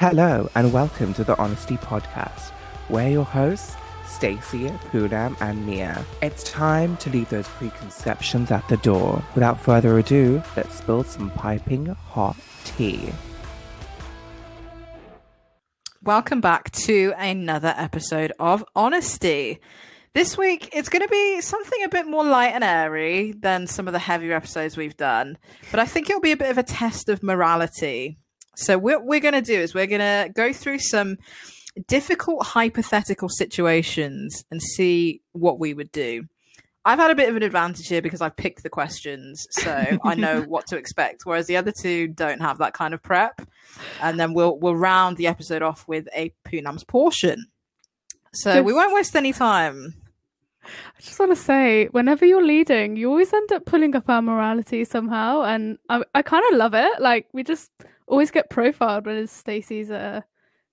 Hello and welcome to the Honestea Podcast. We're your hosts, Stacey, Poonam, and Mia. It's time to leave those preconceptions at the door. Without further ado, let's spill some piping hot tea. Welcome back to another episode of Honestea. This week, it's going to be something a bit more light and airy than some of the heavier episodes we've done, but I think it'll be a bit of a test of morality. So, what we're going to do is we're going to go through some difficult hypothetical situations and see what we would do. I've had a bit of an advantage here because I've picked the questions, so I know what to expect. Whereas the other two don't have that kind of prep. And then we'll we'll round the episode off with a Poonam's portion. So we won't waste any time. I just want to say, whenever you're leading, you always end up pulling up our morality somehow, and I, I kind of love it. Like we just always get profiled when it's Stacey's uh,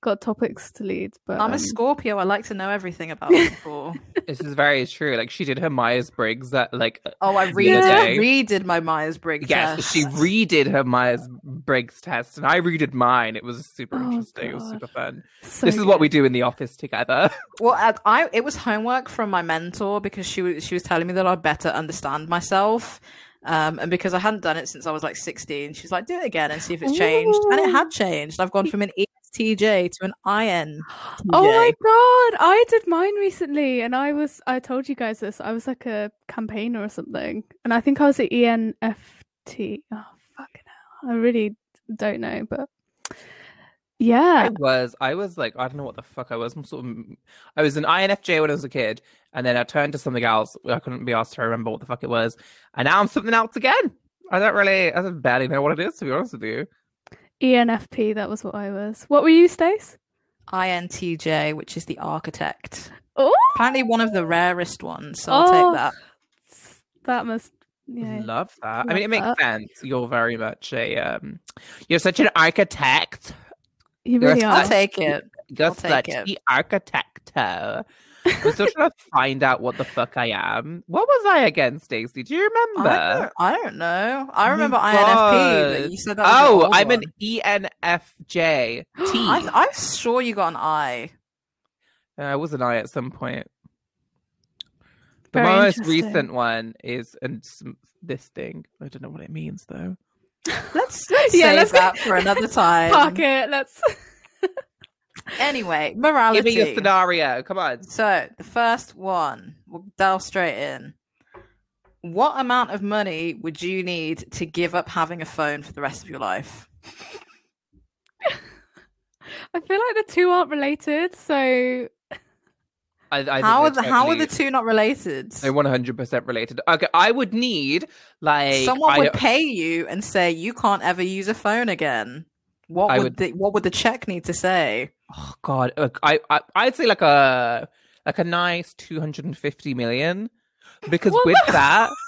got topics to lead. But I'm a um, Scorpio. I like to know everything about people. This is very true. Like she did her Myers Briggs that like oh, I the read other redid my Myers Briggs. Yes, test. she redid her Myers Briggs test, and I redid mine. It was super Oh, interesting. It was super fun. so this is what we do in the office together. Well, I, I it was homework from my mentor because she was she was telling me that I'd better understand myself. Um, and because I hadn't done it since I was like 16, she's like, do it again and see if it's changed. And it had changed. I've gone from an ESTJ to an IN. Oh my god, I did mine recently, and I was I told you guys this. I was like a campaigner or something, and I think I was an ENFT. Oh fucking hell, I really don't know, but yeah, I was, I was like, I don't know what the fuck I was. I'm sort of, I was an INFJ when I was a kid, and then I turned to something else. I couldn't be asked to remember what the fuck it was, and now I'm something else again. I don't really, I don't barely know what it is to be honest with you. ENFP. That was what I was. What were you, Stace? INTJ, which is the architect. Oh, Apparently one of the rarest ones. So I'll Oh. take that. that must yeah. Love that. I mean, it makes that. sense. You're very much a, um, you're such an architect. You You're really a are. I'll take it. You're I'll take such it. the architect. I'm still trying to find out what the fuck I am. What was I again, Stacey? Do you I remember? don't, I don't know. I Oh my remember INFP, but you said that Oh, old I'm one. an ENFJ. I'm sure you got an I. Uh, I was an I at some point. The Very most recent one is and this thing. I don't know what it means though. Let's, let's Yeah, save let's- that for another time. Park it. Let's. Anyway, morality. Give morality. me a scenario. Come on. So the first one, we'll delve straight in. What amount of money would you need to give up having a phone for the rest of your life? I feel like the two aren't related, so I, I how are the how are the two not related? They're one hundred percent related. Okay, I would need like Someone I, would pay you and say you can't ever use a phone again. What would, would- the what would the check need to say? oh god, I, I I'd say like a like a nice two hundred and fifty million because with that.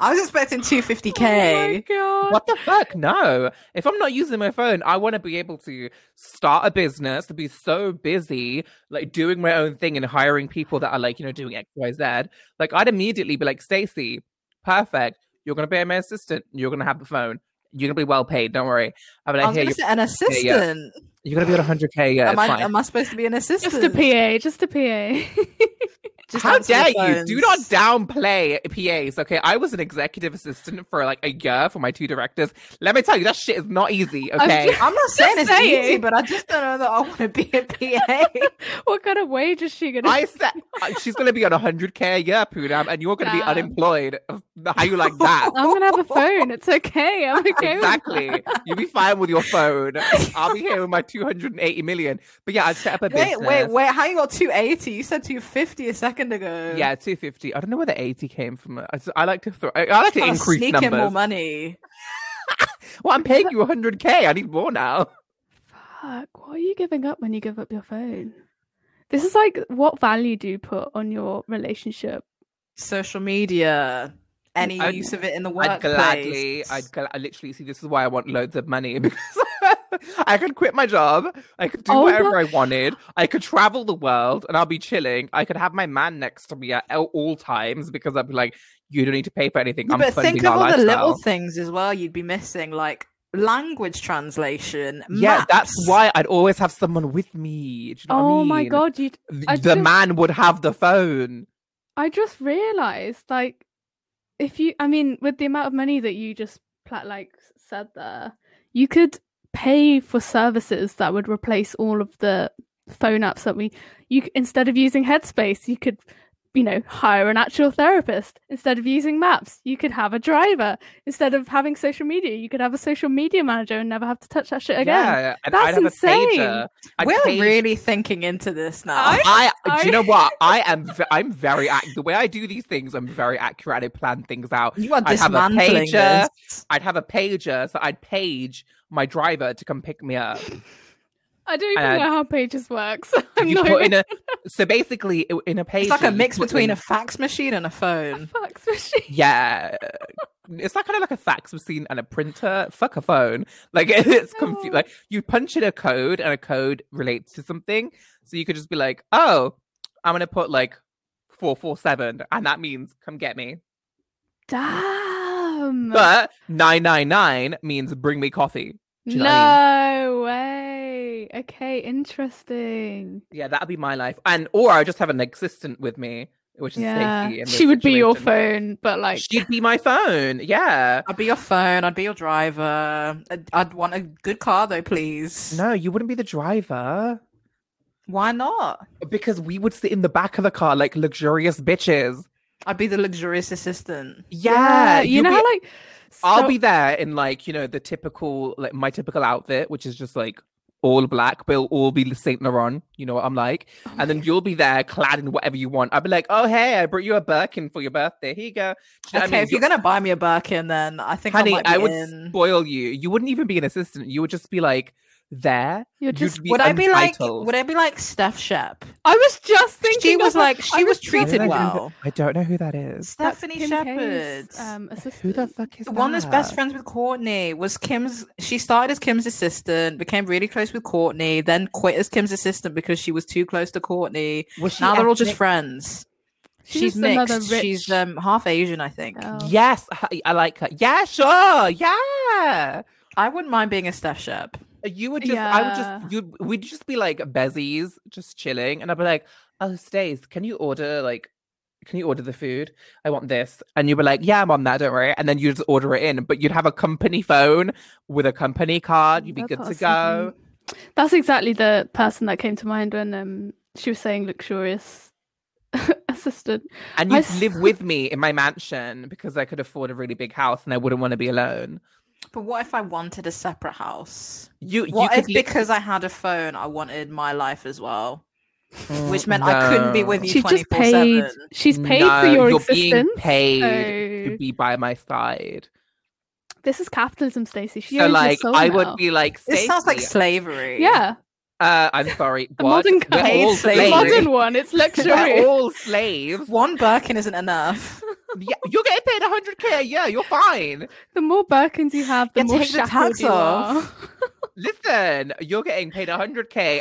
I was expecting two fifty Oh my k. god. What the fuck? No. If I'm not using my phone, I want to be able to start a business, to be so busy, like doing my own thing and hiring people that are like, you know, doing X, Y, Z. Like, I'd immediately be like, Stacey, perfect. You're going to be my assistant. You're going to have the phone. You're going to be well paid. Don't worry. I'm I like, was here, going you're, to say an assistant. you're going to be on 100K. Yeah, am, it's I, fine. am I supposed to be an assistant? Just a PA, just a PA. Just How dare you? Do not downplay PAs, okay? I was an executive assistant for like a year for my two directors. Let me tell you, that shit is not easy, I'm okay? just- I'm not saying it's saying. easy, but I just don't know that I want to be a PA. what kind of wage is she gonna? I said uh, she's going to be on 100k a year, Poonam, and you're going to be unemployed. How you like that? I'm gonna have a phone. It's okay. I'm okay. exactly. You'll be fine with your phone. I'll be here with my 280 million. But yeah, I'd set up a wait, business. Wait, wait, wait. How you got 280? You said 250 a second ago. Yeah, 250. I don't know where the 80 came from. I, just- I like to throw. I, I like to Trying to increase sneak in more money. Well, I'm paying you 100k. I need more now. Fuck. What are you giving up when you give up your phone? This is like, what value do you put on your relationship? Social media. Any I'd- use of it in the I'd workplace. gladly, I'd, gla- I literally see. This is why I want loads of money because I could quit my job. I could do Oh whatever I wanted. I could travel the world and I'll be chilling. I could have my man next to me at all, times because I'd be like, "You don't need to pay for anything. Yeah, I'm but think of all the little things as well you'd be missing, like language translation. Yeah, that's why I'd always have someone with me. Do you know what I oh my god, you Th- the just- man would have the phone. I just realized, like, if you, I mean, with the amount of money that you just like said there, you could pay for services that would replace all of the phone apps that we. You instead of using Headspace, you could, you know, hire an actual therapist. Instead of using Maps, you could have a driver. Instead of having social media, you could have a social media manager and never have to touch that shit again. Yeah, and That's I'd have insane. a pager. We're page- really thinking into this now. I- I, do you know what? I am. I'm very the way I do these things. I'm very accurate. I plan things out. you are I'd have a dismantling pager. this. I'd have a pager, so I'd page my driver to come pick me up. I don't even And know how Pages works. I'm you not put even in a so basically in a page. It's like a mix between a fax machine and a phone. fax machine. yeah. It's like kind of like a fax machine and a printer. Fuck a phone. Like it's confused. Oh. Like you punch in a code and a code relates to something, so you could just be like, "Oh, I'm gonna put like four four seven, and that means come get me." Damn. But nine nine nine means bring me coffee. you know what no way. Okay, interesting. Yeah, that'd be my life. And or I just have an assistant with me, which is Yeah, Stacey. she would be your phone, but like, She'd be my phone. Yeah. I'd be your phone. I'd be your driver. I'd, I'd want a good car though, please. No, you wouldn't be the driver. Why not? Because we would sit in the back of the car like luxurious bitches. I'd be the luxurious assistant. Yeah, you you'll know be- how like. I'll be there in like you know the typical like my typical outfit, which is just like all black, it'll all be Saint Laurent. You know what I'm like, Oh and then you'll be there clad in whatever you want. I'll be like, oh hey, I brought you a Birkin for your birthday. Here you go. You Okay, I mean? if you're gonna buy me a Birkin, then I think honey, I I would in. spoil you. You wouldn't even be an assistant. You would just be like there. You're You'd just. be Would I be like? untitled. Would I be like Steph Shep? I was just thinking. She was like, she I was treated I don't know who well. that- I don't know who that is. That's Stephanie Kim Shepherd. K's, um, Who the fuck is The one that's best friends with Kourtney was Kim's. She started as Kim's assistant, became really close with Kourtney, then quit as Kim's assistant because she was too close to Kourtney. Was she now they're all just ethnic? friends. She's She's just another mixed. rich- She's um half Asian, I think. Oh. Yes, I I like her. Yeah, sure. Yeah. I wouldn't mind being a Steph Shep. You would just, I would just, you we'd just be like bezies, just chilling, and I'd be like, "Oh, Stace, can you order like, can you order the food? I want this," and you'd be like, "Yeah, I'm on that, don't worry," and then you'd just order it in, but you'd have a company phone with a company card. You'd be That's good to go. That's exactly the person that came to mind when um she was saying luxurious assistant. And you'd s- live with me in my mansion because I could afford a really big house and I wouldn't want to be alone. But what if I wanted a separate house? You, you What if li- because I had a phone, I wanted my life as well, Mm, which meant I couldn't be with you She just paid. She's paid for No, your you're existence. being paid so- to be by my side. This is capitalism, Stacey. She so like I now. would be like This sounds like slavery. Yeah, uh I'm sorry. a what? modern We're all Paid slavery. Slaves. modern one. It's We're luxurious. all slaves. One Birkin isn't enough. Yeah, you're getting paid 100k. Yeah, You're fine. the more Birkins you have, the Yeah, more take the tax you off. are. Listen, you're getting paid 100k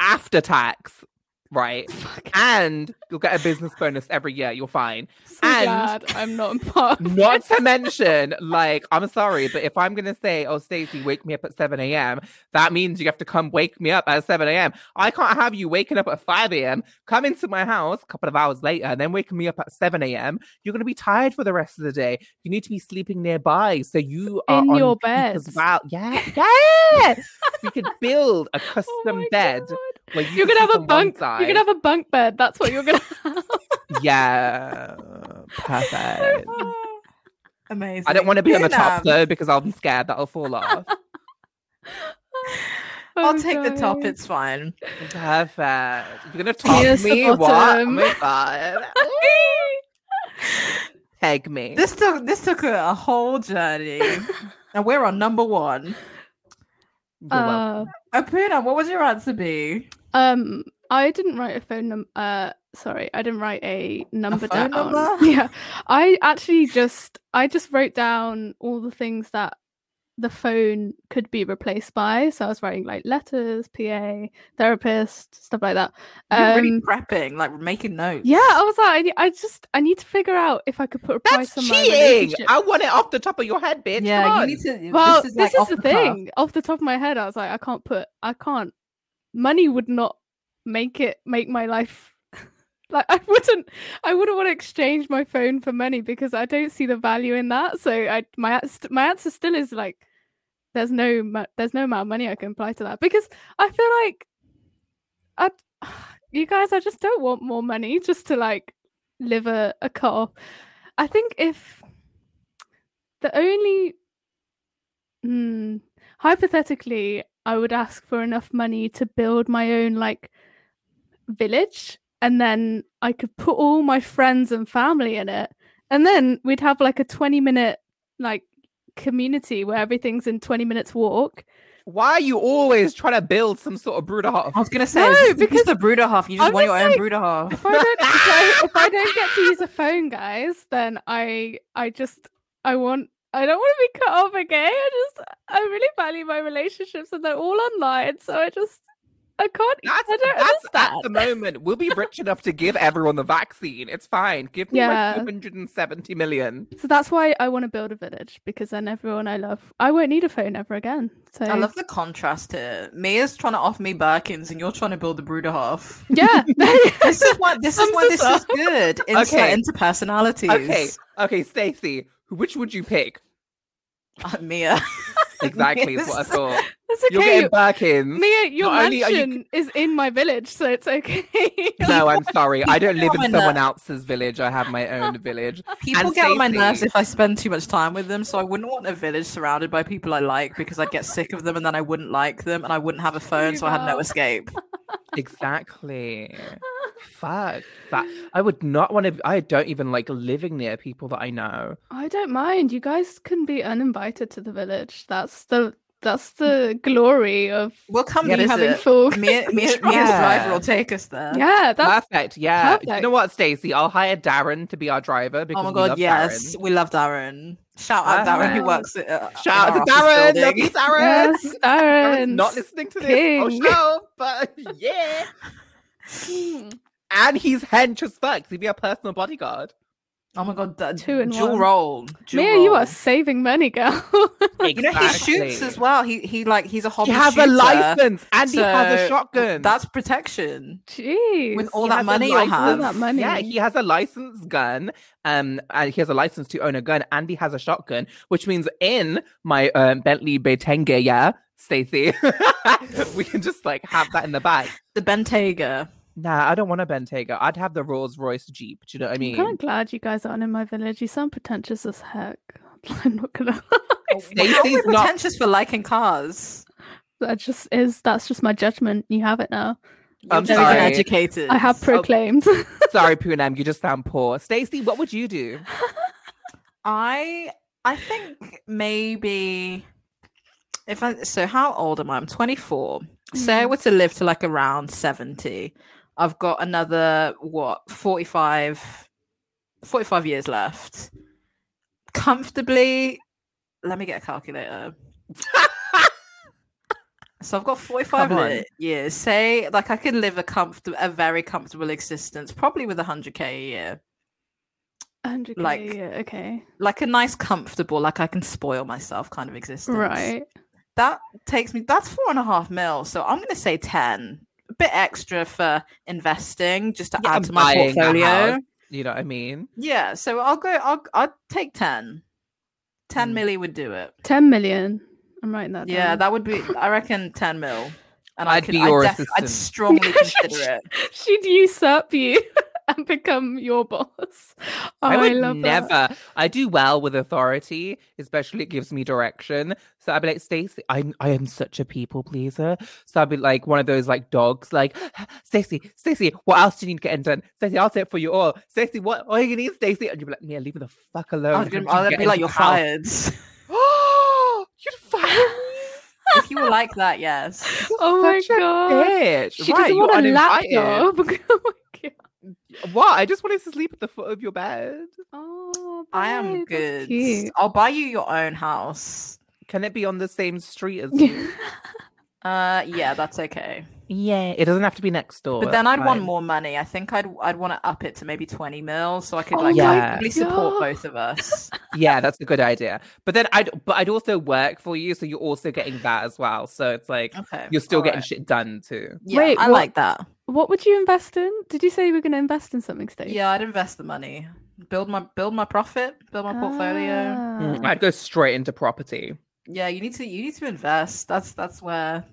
after tax, right? Fuck. And you'll get a business bonus every year. You're fine. So And- glad I'm not part. Not to mention, like, I'm sorry, but if I'm gonna say, "Oh, Stacey, wake me up at 7 a.m.," that means you have to come wake me up at 7 a.m. I can't have you waking up at 5 a.m., come into my house a couple of hours later, and then waking me up at 7 a.m. You're gonna be tired for the rest of the day. You need to be sleeping nearby, so you are In your as bed. well. Yeah, yeah. we could build a Oh custom my bed. God. Where you You're gonna have a on one bunk. You're gonna have a bunk bed. That's what you're gonna have. Yeah, perfect. Amazing. I don't want to be on the top Zainab, though because I'll be scared that I'll fall off. I'll I'm take the top. dying. It's fine. Perfect. You're gonna top Here's the me? What? Oh bottom. my god. Peg me. This took this took a, a whole journey, and we're on number one. You're welcome. Uh, Apuna, what was your answer be? Um, I didn't write a phone number. Uh, sorry, I didn't write a number phone down. number? Yeah, I actually just I just wrote down all the things that the phone could be replaced by. So I was writing like letters, PA, therapist, stuff like that. You're really Um, prepping, like making notes. yeah, I was like, I, I just I need to figure out if I could put a price That's on my cheating. I want it off the top of your head, bitch. Come yeah. on. You need to. Well, this is, this is off the thing. Off the top of my head, I was like, I can't put, I can't. Money would not make it make my life. Like I wouldn't, I wouldn't want to exchange my phone for money because I don't see the value in that. So I, my my answer still is like, there's no, there's no amount of money I can apply to that because I feel like, I, you guys, I just don't want more money just to like live a a off. I think if the only Hmm. Hypothetically, I would ask for enough money to build my own like village, and then I could put all my friends and family in it, and then we'd have like a twenty minute like community where everything's in twenty minutes walk. Why are you always trying to build some sort of brooder I was gonna say No, is this because just the brooder half. You just I'm want just your own like- brooder half. If I don't, if I, if I don't get to use a phone, guys, then I I just I want I don't want to be cut off again. I just I really value my relationships and they're all online, so I just I can't. That's, I don't that's at the moment. We'll be rich enough to give everyone the vaccine. It's fine. Give me Yeah. my 270 million. So that's why I want to build a village because then everyone I love, I won't need a phone ever again. So I love the contrast here. Mia's trying to offer me Birkins, and you're trying to build the brooder half. yeah. This is why. This is Sums why us this is good. Insight Okay. into personalities. Okay, okay, Stacey, which would you pick? Uh, Mia. Exactly is what I Yes. thought. It's You're okay. getting Birkins. Mia, your Not only are you- mansion is in my village, so it's okay. No, I'm sorry. I don't live in someone else's village. I have my own village. People And get on my nerves if I spend too much time with them, so I wouldn't want a village surrounded by people I like because I'd get sick of them and then I wouldn't like them and I wouldn't have a phone, so I had no escape. Exactly. Fuck that. I would not want to. I don't even like living near people that I know. I don't mind. You guys can be uninvited to the village. That's the that's the glory of We'll come Yeah, me visit. having full. Mia, Mia, Mia's Yeah. driver will take us there. yeah, that's Perfect. Yeah. You know what, Stacey? I'll hire Darren to be our driver because Oh my we god, love yes, Darren. we love Darren. Shout out Darren He works at uh, Shout out to our office Darren. Love you, Darren. yes, Darren. not listening to this. Oh, show, but yeah. And he's hench as fuck. He'd be a personal bodyguard. Oh my god, that Two and dual one. role. dual Mia, you are saving money, girl. You know he shoots as well. He he like he's a hobby. He has a license and he has a shotgun. That's protection. Jeez. With all He that money you'll have. that money. Yeah, he has a license gun. Um, and he has a license to own a gun, and he has a shotgun, which means in my um, Bentley Bentayga, yeah, Stacey, we can just like have that in the back. The Bentayga. Nah, I don't want a Bentayga. I'd have the Rolls Royce Jeep. Do you know what I mean? I'm kind of glad you guys aren't in my village. You sound pretentious as heck. I'm not gonna. lie. How Stacey's we not. pretentious for liking cars? that just is. That's just my judgment. You have it now. I'm very sorry. educated. I have oh, proclaimed. Sorry, Poonam, you just sound poor. Stacey, what would you do? I I think maybe if I so how old am I? I'm 24. Say I mm. were to live to like around 70. I've got another what 45 45 years left. Comfortably, let me get a calculator. So I've got 45 li- years. Say like I could live a comfortable a very comfortable existence, probably with 100k a year. 100k Like- a year, okay. Like a nice comfortable, like I can spoil myself kind of existence. Right. that takes me that's four and a half mil so i'm going to say 10 a bit extra for investing just to Yeah, add I'm to my portfolio. You know what I mean? yeah so i'll go i'll i'll take 10 10 Mm. milli would do it 10 million. I'm writing that Down. yeah that would be i reckon 10 mil and I'd I could, be your I'd, def- I'd strongly consider it She'd usurp you and become your boss. Oh, I would love never. That. I do well with authority, especially it gives me direction. So I'd be like, Stacey, I'm I am such a people pleaser. So I'd be like one of those like dogs, like Stacey, Stacey, what else do you need getting done? Stacey, I'll say it for you all. Stacey, what what do you need, Stacey? And you'd be like, Mia, leave me the fuck alone. i was Don't gonna, I'd get be like into you're the house." fired You'd fire me. if you were like that yes Oh my god. bitch. She right, doesn't you're want a uninvited. laptop. Oh my god. What? I just wanted to sleep at the foot of your bed. Oh, i am good i'll buy you your own house Can it be on the same street as you? Uh, yeah, that's okay. Yeah, it doesn't have to be next door. But then I'd want more money. I think I'd I'd want to up it to maybe twenty mil, so I could Oh like my actively support God. both of us. Yeah, that's a good idea. But then I'd but I'd also work for you, so you're also getting that as well. So it's like Okay, you're still getting alright. shit done too. Yeah, Wait, I what- like that. What would you invest in? Did you say you were going to invest in something, Steve? Yeah, I'd invest the money, build my build my profit, build my portfolio. Mm, Ah. I'd go straight into property. Yeah, you need to you need to invest. That's that's where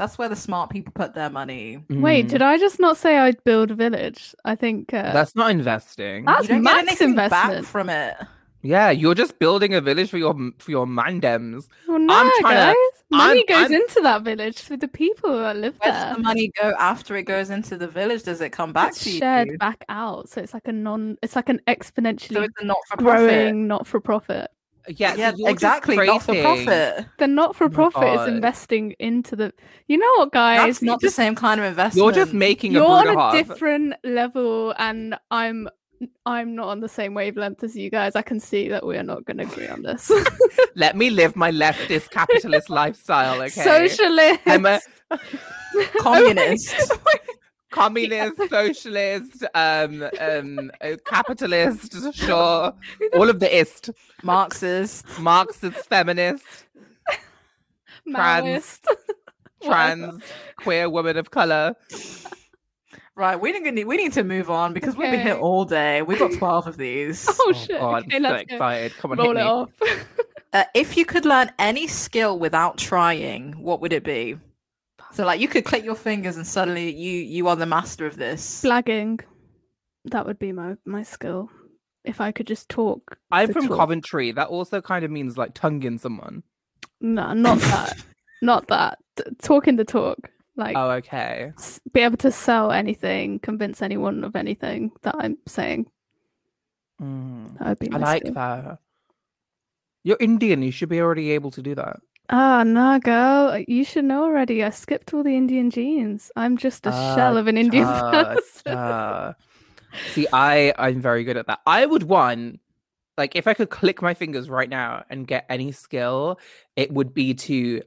that's where the smart people put their money. Wait, Mm, did I just not say I'd build a village? I think uh, that's not investing. That's you don't get max anything back investment. from it. Yeah, you're just building a village for your for your mandems. well, no, I'm trying to- guys. Money I'm- goes I'm- into that village for the people that live Where there. does the money go after it goes into the village? Does it come back it's to shared you? back out, so it's like a non. It's like an So exponentially it's a not for profit. growing not for profit. Yeah, Yeah, you're exactly. Not for profit. The not for profit is investing into the. You know what, guys? That's You not just- the same kind of investment. You're just making You're a on a half. different level, and I'm. I'm not on the same wavelength as you guys. I can see that we are not going to agree on this. Let me live my leftist capitalist lifestyle, okay? Socialist. I'm a communist. Communist, socialist, um, um, uh, capitalist, sure, all of the ist, Marxist. Marxist, feminist, Maoist. trans, queer woman of color. Right, we need we need to move on because we've been here all day. We've got twelve of these. Oh, Oh, shit. God, okay, I'm so let's go. excited. Come on, Roll hit it me. off. Uh, if you could learn any skill without trying, what would it be? So, like, you could click your fingers and suddenly you you are the master of this. Blagging. That would be my my skill. If I could just talk. I'm from talk. Coventry. That also kind of means like tonguing someone. No, not that. not that. T- talking the talk. Like Oh, okay. be able to sell anything, convince anyone of anything that I'm saying. Mm, That would be I like skill. that. You're Indian. You should be already able to do that. Ah, no, girl. You should know already. I skipped all the Indian genes. I'm just a shell of an Indian Uh, person. uh, see, I I'm very good at that. I would want like if I could click my fingers right now and get any skill, it would be to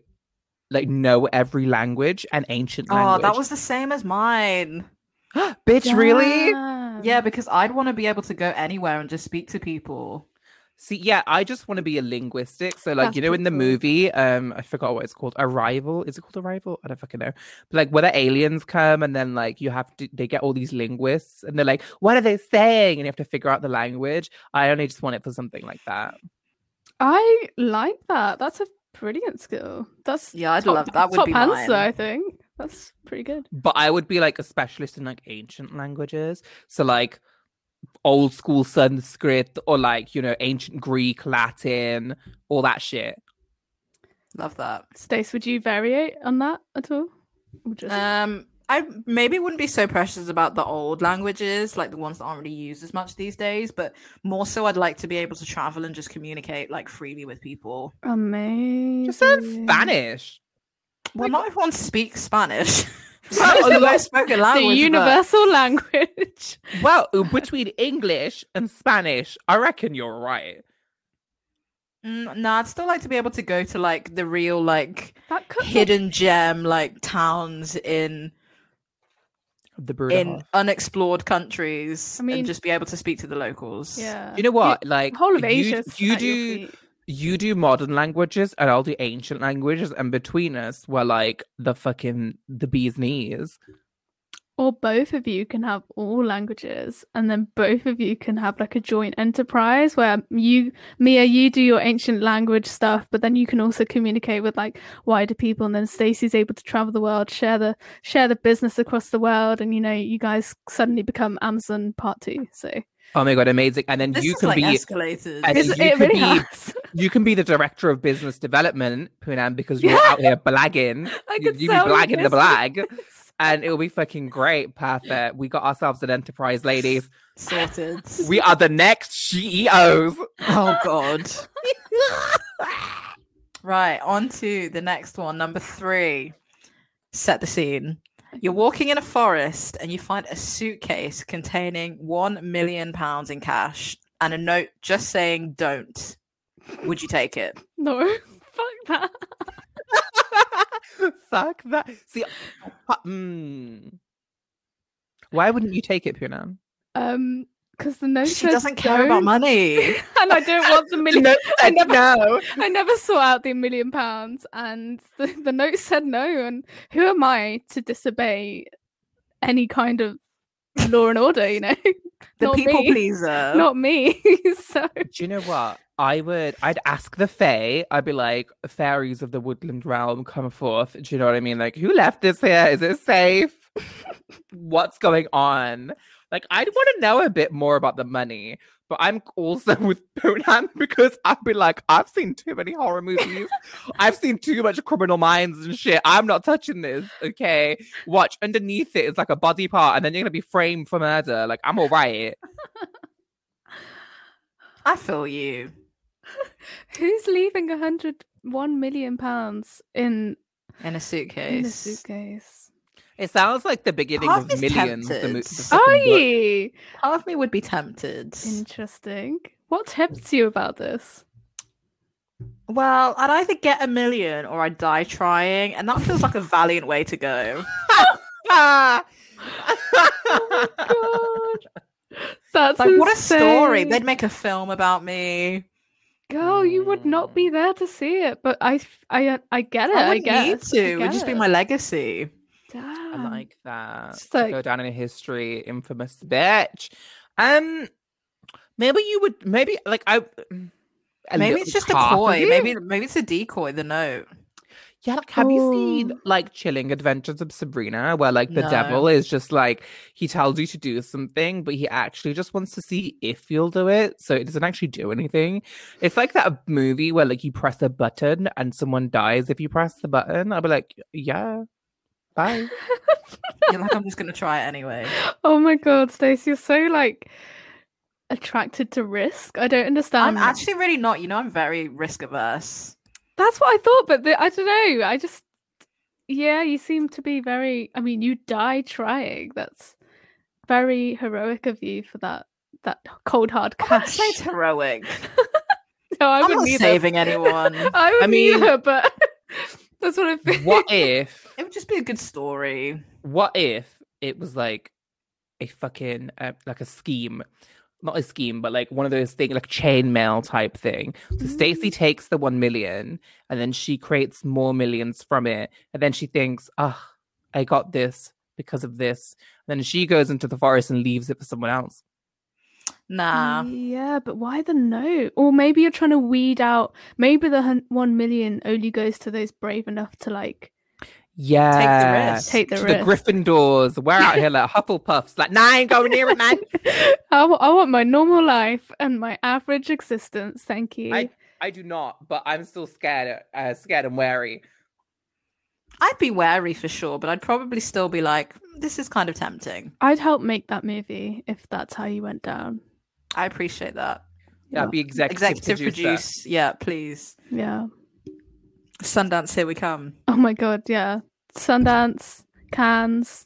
like know every language and ancient Oh, language. that was the same as mine. bitch, really? Yeah, because I'd want to be able to go anywhere and just speak to people. See, yeah, I just want to be a linguistic. So, like, That's you know, in the cool. movie, um, I forgot what it's called. Arrival. Is it called Arrival? I don't fucking know. But like, where the aliens come and then like you have to, they get all these linguists and they're like, what are they saying? And you have to figure out the language. I only just want it for something like that. I like that. That's a brilliant skill. That's Yeah, I'd top, love that. Would top be answer, mine. I think. That's pretty good. But I would be like a specialist in like ancient languages. So like old school Sanskrit or like, you know, ancient Greek, Latin, all that shit. Love that. Stace, would you variate on that at all? Just- Um, I maybe wouldn't be so precious about the old languages, like the ones that aren't really used as much these days, but more so I'd like to be able to travel and just communicate like freely with people. Amazing. Just learn Spanish. Well, not everyone speaks Spanish. Well, a the most spoken The language. but- universal language. Well, between English and Spanish, I reckon you're right. Mm, no, I'd still like to be able to go to like the real like That could hidden gem like towns in The brood in half. unexplored countries I mean- and just be able to speak to the locals. Yeah. You know what? Like whole of you, Asia. you do you do modern languages and I'll do ancient languages, and between us, we're like the fucking the bee's knees. Or both of you can have all languages, and then both of you can have like a joint enterprise where you, Mia, you do your ancient language stuff, but then you can also communicate with like wider people, and then Stacey's able to travel the world, share the share the business across the world, and you know, you guys suddenly become Amazon part two. So Oh my god, amazing! And then This you can like be escalated. and you it could really be has. you can be the director of business development, Poonam, because you're Yeah. out here blagging. I You, could you be sell blagging the blag, and it'll be fucking great. Perfect. We got ourselves an enterprise, ladies. Sorted. We are the next CEOs. oh god. Right, on to the next one, number three. Set the scene. You're walking in a forest and you find a suitcase containing one million pounds in cash and a note just saying don't. Would you take it? No, Fuck that. Fuck that. See, mm. why wouldn't you take it, Puna? Um, because the note She says doesn't care about don't, money. and I don't want the million. No, I said never- no. I never saw out the million pounds, and the, the note said no. And who am I to disobey any kind of law and order? You know, The Not people me. pleaser. not me. so Do you know what? I would, I'd ask the Fae. I'd be like, fairies of the woodland realm, come forth. Do you know what I mean? Like, who left this here? Is it safe? What's going on? Like, I'd want to know a bit more about the money. But I'm also with Poonam because I'd be like, I've seen too many horror movies. I've seen too much criminal minds and shit. I'm not touching this. Okay. Watch underneath it is like a body part, and then you're gonna be framed for murder. Like, I'm all right. I feel you. who's leaving a hundred one million pounds in In a suitcase. in a suitcase? It sounds like the beginning Half of Millions. The, mo- the Are fucking book. you Part of me would be tempted. interesting? What tempts you about this? Well, I'd either get a million or I'd die trying, and that feels like a valiant way to go. Ah! God, that's Like, what a story! They'd make a film about me. Girl, you would not be there to see it, but I uh, I get it. I I, wouldn't need to. It would just be my legacy. I like that. It's like- Go down in history, infamous bitch. Um, maybe you would. Maybe like I. a maybe it's just a half coy. Maybe maybe it's a decoy. The note. Yeah, like have you seen Oh. like Chilling Adventures of Sabrina, where like the No. devil is just like he tells you to do something, but he actually just wants to see if you'll do it, so it doesn't actually do anything. It's like that movie where like you press a button and someone dies if you press the button. I'll be like, yeah, bye. You're like, I'm just gonna try it anyway. Oh my god, Stacey, you're so like attracted to risk. I don't understand. I'm actually really not. You know, I'm very risk averse. That's what I thought, but the, I don't know. I just, yeah, you seem to be very. I mean, you die trying. That's very heroic of you for that. That cold hard I cash. say it's heroic. no, I I'm wouldn't either. saving anyone. I would mean- either, but that's what I feel. What if? It would just be a good story. What if it was like a fucking uh, like a scheme, not a scheme, but like one of those things like chainmail type thing. So Stacey takes the one million, and then she creates more millions from it, and then she thinks, "Ah, I got this because of this." then she goes into the forest and leaves it for someone else. Nah. Yeah, but why the no? Or maybe you're trying to weed out. Maybe the one million only goes to those brave enough to like Yeah, take the risk. take the to risk. the Gryffindors. We're out here like Hufflepuffs. Like, nah, I ain't going near it, man. I, w- I want my normal life and my average existence. Thank you. I I do not, but I'm still scared, uh, scared and wary. I'd be wary for sure, but I'd probably still be like, "Hmm, this is kind of tempting. I'd help make that movie if that's how you went down. I appreciate that. That'd be executive, Executive producer. produce. Yeah, please. Yeah. Sundance, here we come. Oh my god. Yeah. Sundance, Cannes,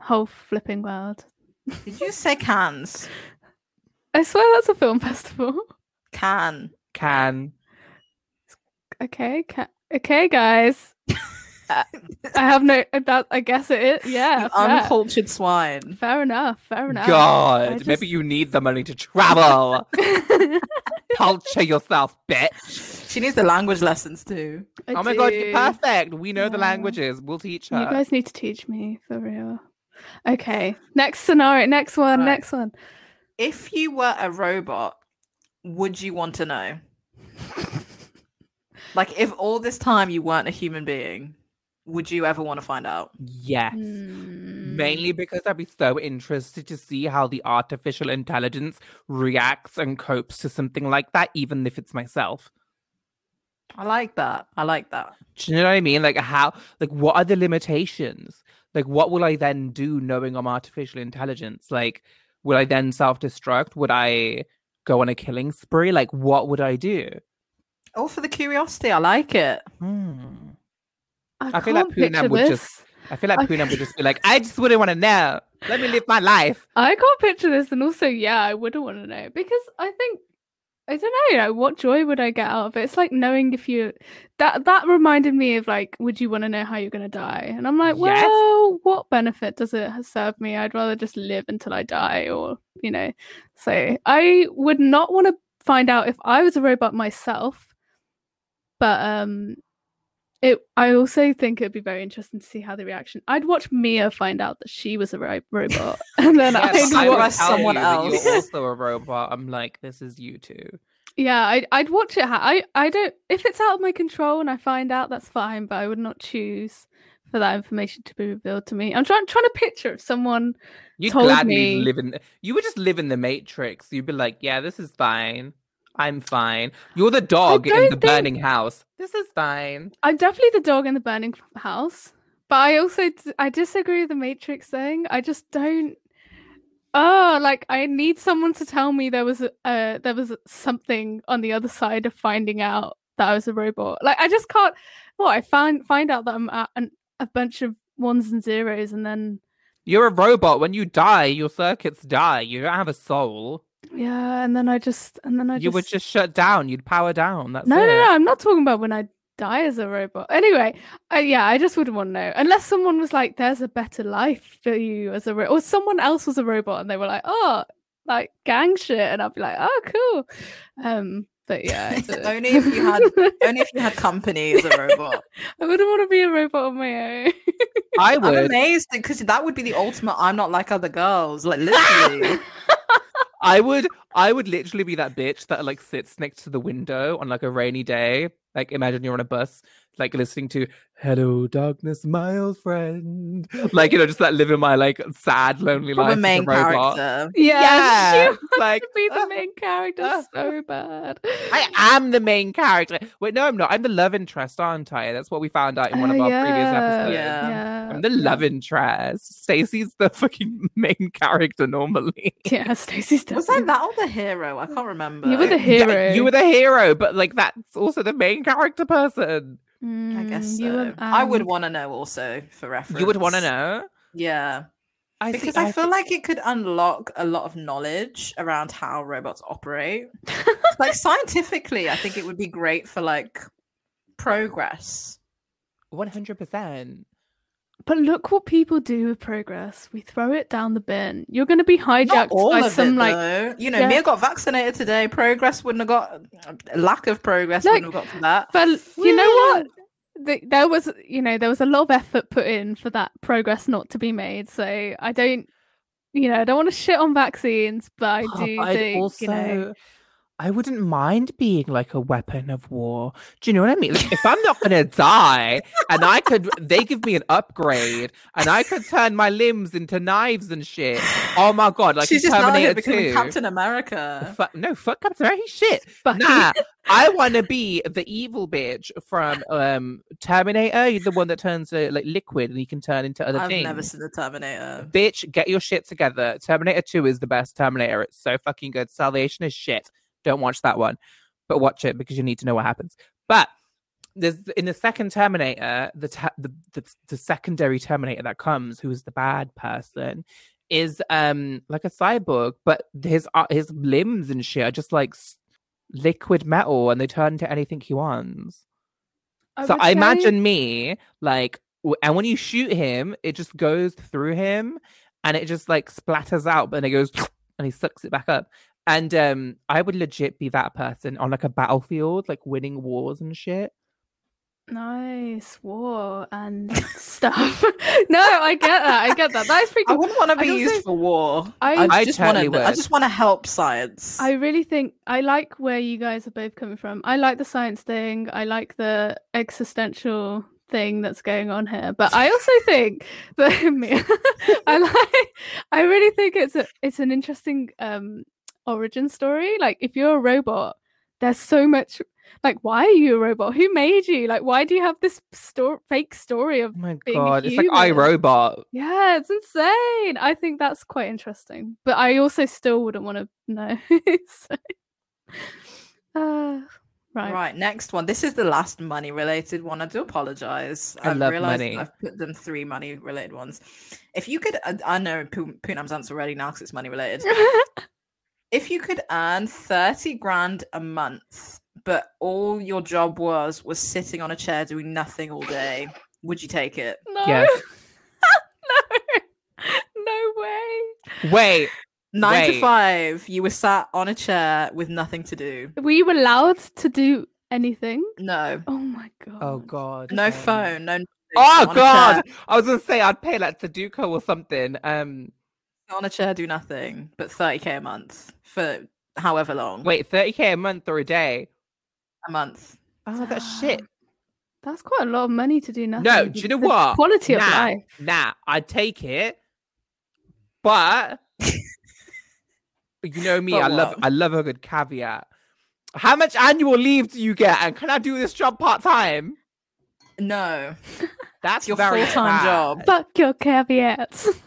whole flipping world. Did you say cans? I swear that's a film festival. Can. Can Okay. Ca- okay, guys. I have no. That I guess it is. Yeah. Uncultured swine. Fair enough. Fair enough. God, I maybe you need the money to travel. Culture yourself, bitch. She needs the language lessons too. I oh my god, you're perfect. We know the languages. We'll teach her. You guys need to teach me for real. Okay. Next scenario. Next one. Right. Next one. If you were a robot, would you want to know? like, if all this time you weren't a human being, would you ever want to find out? Yes. Hmm. Mainly because I'd be so interested to see how the artificial intelligence reacts and copes to something like that, even if it's myself. I like that. I like that. Do you know what I mean? Like how like what are the limitations? Like what will I then do knowing I'm artificial intelligence? Like would I then self-destruct? Would I go on a killing spree? Like what would I do? All for the curiosity. I like it. Hmm. I, I feel like Poonam would just- I feel like I- Poonam would just be like, I just wouldn't want to know. Let me live my life. I can't picture this, and also, yeah, I wouldn't want to know because I think I don't know, like, what joy would I get out of it? It's like knowing if you that that reminded me of like, would you want to know how you're gonna die? And I'm like, Yes. well, what benefit does it serve me? I'd rather just live until I die, or you know. So I would not want to find out if I was a robot myself, but um, it. I also think it'd be very interesting to see how the reaction. I'd watch Mia find out that she was a ro- robot, and then Yes, I'd I would watch tell someone you that else. You're also a robot. I'm like, this is you too. Yeah, I'd I'd watch it. Ha- I I don't if it's out of my control and I find out that's fine, but I would not choose for that information to be revealed to me. I'm trying trying to picture if someone You'd told gladly me- live in. You would just live in the Matrix. You'd be like, yeah, this is fine. I'm fine. You're the dog in the think- burning house. This is fine. I'm definitely the dog in the burning house, but I also d- I disagree with the Matrix thing. I just don't. Oh, like I need someone to tell me there was a, uh there was something on the other side of finding out that I was a robot. Like I just can't. What I find find out that I'm at an, a bunch of ones and zeros, and then You're a robot. When you die, your circuits die. You don't have a soul. Yeah, and then I just and then I just You would just shut down. You'd power down. That's No, it. no, no. I'm not talking about when I die as a robot. Anyway, uh, yeah, I just wouldn't want to know unless someone was like, "There's a better life for you as a," ro-, or someone else was a robot and they were like, "Oh, like gang shit," and I'd be like, "Oh, cool." Um, but yeah, Only if you had- Only if you had company as a robot. I wouldn't want to be a robot on my own. I I'm would. amazed because that would be the ultimate. I'm not like other girls. Like literally. I would. I would literally be that bitch that like sits next to the window on like a rainy day. Like imagine you're on a bus, like listening to "Hello, darkness, my old friend." Like you know, just like living my like sad, lonely From life. a as main robot. character. yeah, Yeah, she wants like, to be uh, the main character uh, so bad. I am the main character. Wait, no, I'm not. I'm the love interest, aren't I? That's what we found out in one of Oh, our previous episodes. Yeah. yeah, I'm the love interest. Stacey's the fucking main character normally. yeah. Stacey's Was I that or the hero? I can't remember. You were the Yeah, hero. you were the hero, but like that's also the main character person. I guess Mm, you so. and I would want to know also for reference. You would want to know. Yeah. I Because I, feel thi- like it could unlock a lot of knowledge around how robots operate. like scientifically, I think it would be great for like progress. 100%. But look what people do with progress. We throw it down the bin. You're going to be hijacked all by of some it, like though. You know, Yeah. Mia got vaccinated today. Progress wouldn't have got lack of progress Like, wouldn't have got to that. But you know what? The, there was, you know, there was a lot of effort put in for that progress not to be made. So I don't, you know, I don't want to shit on vaccines, but I Oh, do but I'd think, also, you know, I wouldn't mind being like a weapon of war. Do you know what I mean? Like, if I'm not gonna die, and I could, they give me an upgrade, and I could turn my limbs into knives and shit. Oh my god! Like She's just Terminator becoming Two. Captain America. Fuck, no, fuck Captain America. Shit. Bucky. Nah, I want to be the evil bitch from um Terminator, the one that turns uh, like liquid and he can turn into other I've things. never seen the Terminator. Bitch, get your shit together. Terminator 2 is the best Terminator. It's so fucking good. Salvation is shit. Don't watch that one, but watch it because you need to know what happens. But there's in the second Terminator, the ta- the, the the secondary Terminator that comes, who is the bad person, is um like a cyborg, but his uh, his limbs and shit are just like liquid metal, and they turn into anything he wants so I say- imagine me like, and when you shoot him, it just goes through him, and it just like splatters out, but then it goes, and he sucks it back up. And um, I would legit be that person on like a battlefield, like winning wars and shit. nice war and stuff. no, I get that. I get that. That is pretty Cool. I wouldn't want to be also- used for war. I- I, I just totally want to. I just want to help science. I really think I like where you guys are both coming from. I like the science thing. I like the existential thing that's going on here. But I also think that I like I really think it's a it's an interesting um origin story. Like if you're a robot, there's so much like why are you a robot? Who made you? Like why do you have this sto- fake story of Oh my Being god, it's like human. iRobot. yeah, it's insane. I think that's quite interesting. But I also still wouldn't want to know. so, uh, right. Right, next one. This is the last money related one. I do apologize. I I've love money. I've put them three money related ones. If you could, I, I know Poonam's answer already now because it's money related. if you could earn 30 grand a month, but all your job was was sitting on a chair doing nothing all day, would you take it? No. Yes. no. No way. Wait, Nine to five, you were sat on a chair with nothing to do. Were you allowed to do anything? No. Oh my god. oh god, No um, phone, no nothing, Oh god, I was gonna say I'd pay like Sudoku or something. Um, on a chair, do nothing, but 30k a month for however long. wait, thirty k a month or a day? a month. Oh, that's shit. That's quite a lot of money to do nothing. No, do you know The what? Quality of life. Nah, I'd take it, but you know me, But I love? I love a good caveat. How much annual leave do you get, and can I do this job part time? No, That's your full-time job. Fuck your caveats.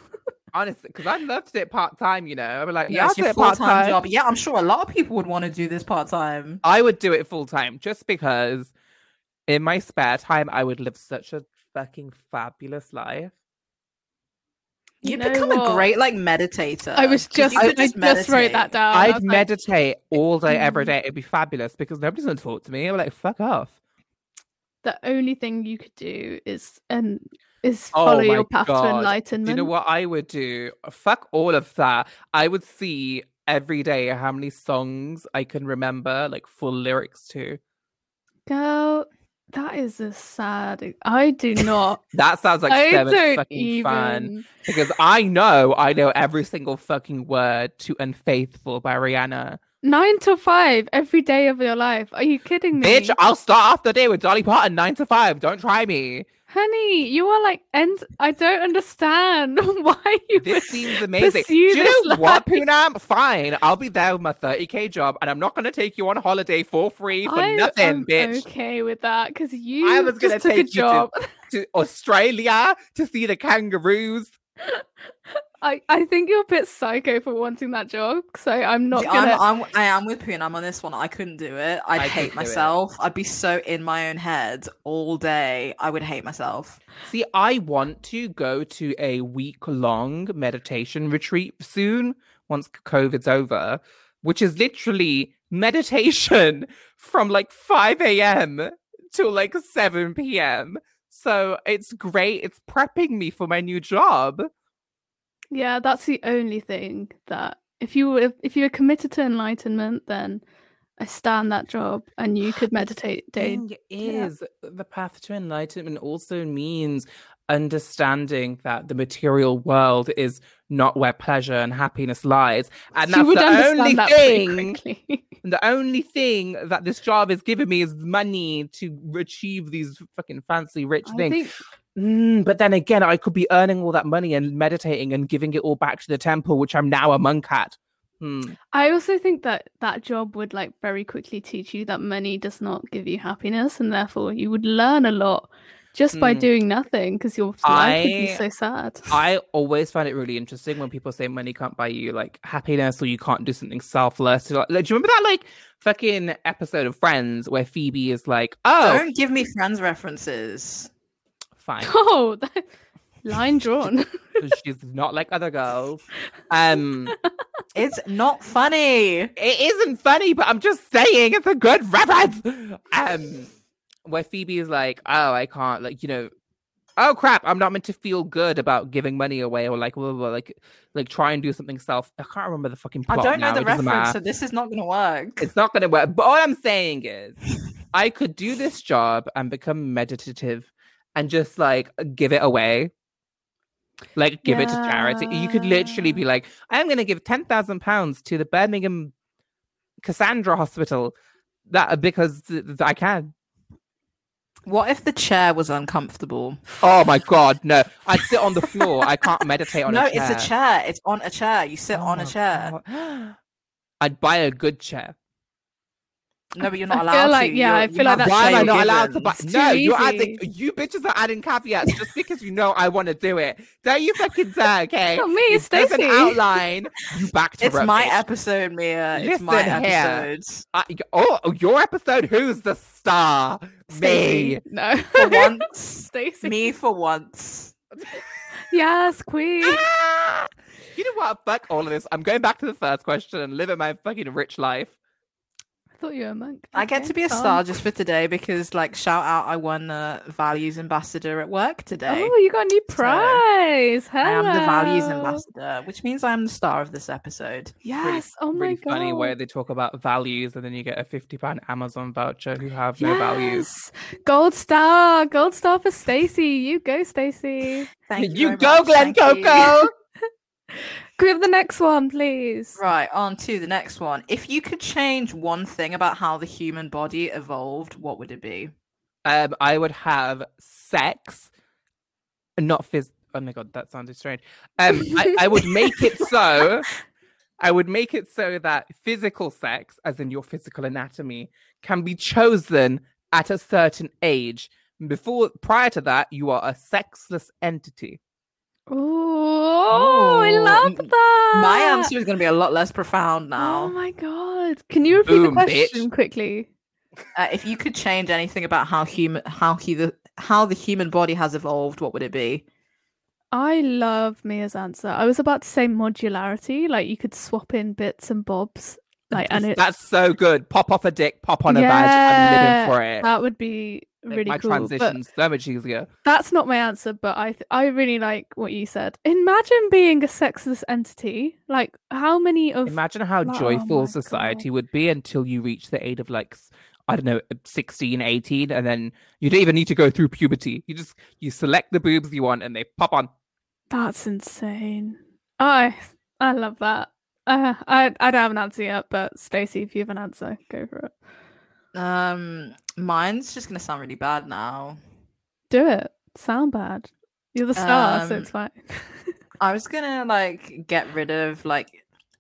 honestly, because I'd love to do it part time. You know, I'd be like, yeah, yeah, I'll do it full part time time. job. Yeah, I'm sure a lot of people would want to do this part time. I would do it full time just because in my spare time I would live such a fucking fabulous life. You You'd know become a great like meditator. I was just, you I just, wrote that down. I I'd was like, meditate all day, every Mm. It'd be fabulous because nobody's gonna talk to me. I'm like, fuck off. the only thing you could do is and is Oh follow my your path God. to Do enlightenment. you know what I would do? Fuck all of that. I would see every day how many songs I can remember, like full lyrics to. Girl, that is a sad. I do not. That sounds like I so fucking even. fun. Because I know I know every single fucking word to Unfaithful by Rihanna. Nine to five every day of your life. Are you kidding me? Bitch, I'll start off the day with Dolly Parton, nine to five. Don't try me. Honey, you are like, and I don't understand why you. This seems amazing. Do you know what, life. Poonam? Fine. I'll be there with my 30k job and I'm not going to take you on holiday for free for I nothing, am bitch. okay with that because you I was gonna just a take you to- job. To Australia to see the kangaroos. I, I think you're a bit psycho for wanting that job, so I'm not See, gonna. I'm, I'm, I am with Poon. I'm on this one. I couldn't do it. I'd I hate could it. myself. I'd be so in my own head all day. I would hate myself. See, I want to go to a week long meditation retreat soon once COVID's over, which is literally meditation from like 5 a.m. to like 7 p.m. So it's great. It's prepping me for my new job. Yeah, that's the only thing that if you were if you were committed to enlightenment, then I stand that job and you could meditate day. thing yeah. is the path to enlightenment also means understanding that the material world is not where pleasure and happiness lies and that's would the only that thing the only thing that this job is giving me is money to achieve these fucking fancy rich I things think Mm, but then again i could be earning all that money and meditating and giving it all back to the temple which i'm now a monk at Hmm. I also think that that job would like very quickly teach you that money does not give you happiness, and therefore you would learn a lot just by Hmm. doing nothing because your life would be so sad. I always find it really interesting when people say money can't buy you like happiness or you can't do something selfless. Like, like, do you remember that like fucking episode of Friends where Phoebe is like, "Oh, Don't give me friends references. Fine, Oh, that... line drawn. she's not like other girls." Um, It's not funny. it isn't funny, but I'm just saying it's a good reference. Um, where Phoebe is like, "Oh, I can't," like you know. Oh crap! I'm not meant to feel good about giving money away, or like, blah, blah, blah, like, like try and do something self. I can't remember the fucking I don't know now, the it matter. reference, so this is not going to work. it's not going to work. But all I'm saying is, I could do this job and become meditative and just like give it away. Like give it to charity. You could literally be like, I'm going to give ten thousand pounds to the Birmingham Cassandra Hospital, that because I can. What if the chair was uncomfortable? Oh my god, no! I'd sit on the floor. I can't meditate on no, a chair. it's a chair. It's on a chair. You sit Oh on a oh chair. God. I'd buy a good chair. No, but you're I not feel allowed like- to. yeah, You're- I feel like that's Why am I chair not allowed to buy? It's No, too you're adding. You bitches are adding caveats just because you know I want to do it. Don't you fucking say, okay? Not me, It it's doesn't Stacey. outline. You back to It's my episode, Mia. It's my episode. Uh, oh, oh, your episode. Who's the star? Me. No. For once, Stacey. me for once. Yes, queen. Ah! You know what? Fuck all of this. I'm going back to the first question and living my fucking rich life. I thought you were a monk. I get to be a go on. star just for today because, like, shout out, I won the values ambassador at work today. Oh, you got a new So, prize. Hello. I am the values ambassador, which means I am the star of this episode. Yes. Oh my really god. funny where they talk about values and then you get a fifty pound Amazon voucher who have no values. Gold star. Gold star for Stacey. You go, Stacey. Thank You very go, much, Glen thank you. Coco. Can we have the next one, please? Right, on to the next one. If you could change one thing about how the human body evolved, what would it be? Um, I would have sex, not phys. Oh my god, that sounded strange. Um, I, I would make it so. I would make it so that physical sex, as in your physical anatomy, can be chosen at a certain age. Before, prior to that, you are a sexless entity. Oh, I love that. My answer is going to be a lot less profound now. Oh my god! Can you repeat Boom, the bitch. question quickly? Uh, if you could change anything about how human, how he, the, how the human body has evolved, what would it be? I love Mia's answer. I was about to say modularity, like you could swap in bits and bobs, like and it That's so good. Pop off a dick, pop on a badge. I'm Yeah, living for it. that would be really my cool. So much easier. that's not my answer. But I th- I really like what you said. Imagine being a sexless entity. Like how many of Imagine how Oh joyful my society God. would be until you reach the age of like I don't know 16 18 and then you don't even need to go through puberty. You just you select the boobs you want and they pop on. that's insane. I I love that. Uh, I I don't have an answer yet, but Stacey, if you have an answer, go for it. Um, mine's just to sound really bad now. Do it. Sound bad. You're the star, so Um, it's fine. I was gonna like get rid of like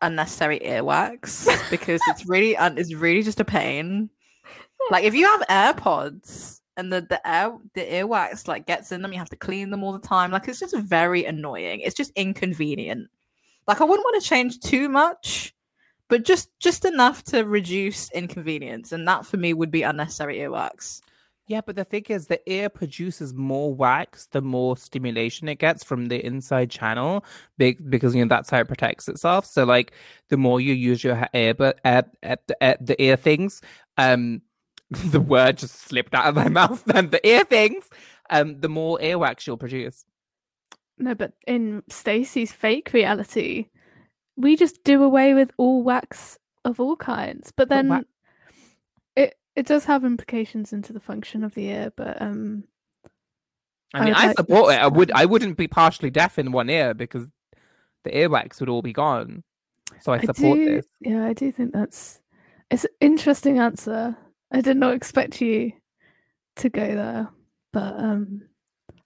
unnecessary earwax because it's really un- it's really just a pain. Like if you have AirPods and the the air the earwax like gets in them, you have to clean them all the time. Like it's just very annoying. It's just inconvenient. Like I wouldn't want to change too much, but just just enough to reduce inconvenience, and that for me would be unnecessary earwax. Yeah, but the thing is the ear produces more wax the more stimulation it gets from the inside channel big because you know that's how it protects itself. So like the more you use your ear but uh, uh, uh, the ear things um the word just slipped out of my mouth then the ear things um the more earwax you'll produce. No, but in Stacey's fake reality, we just do away with all wax of all kinds. But then it it does have implications into the function of the ear. But um, I I mean, I like support it. I would. I wouldn't be partially deaf in one ear because the earwax would all be gone. So I support do, this. Yeah, I do think that's it's an interesting answer. I did not expect you to go there, but um,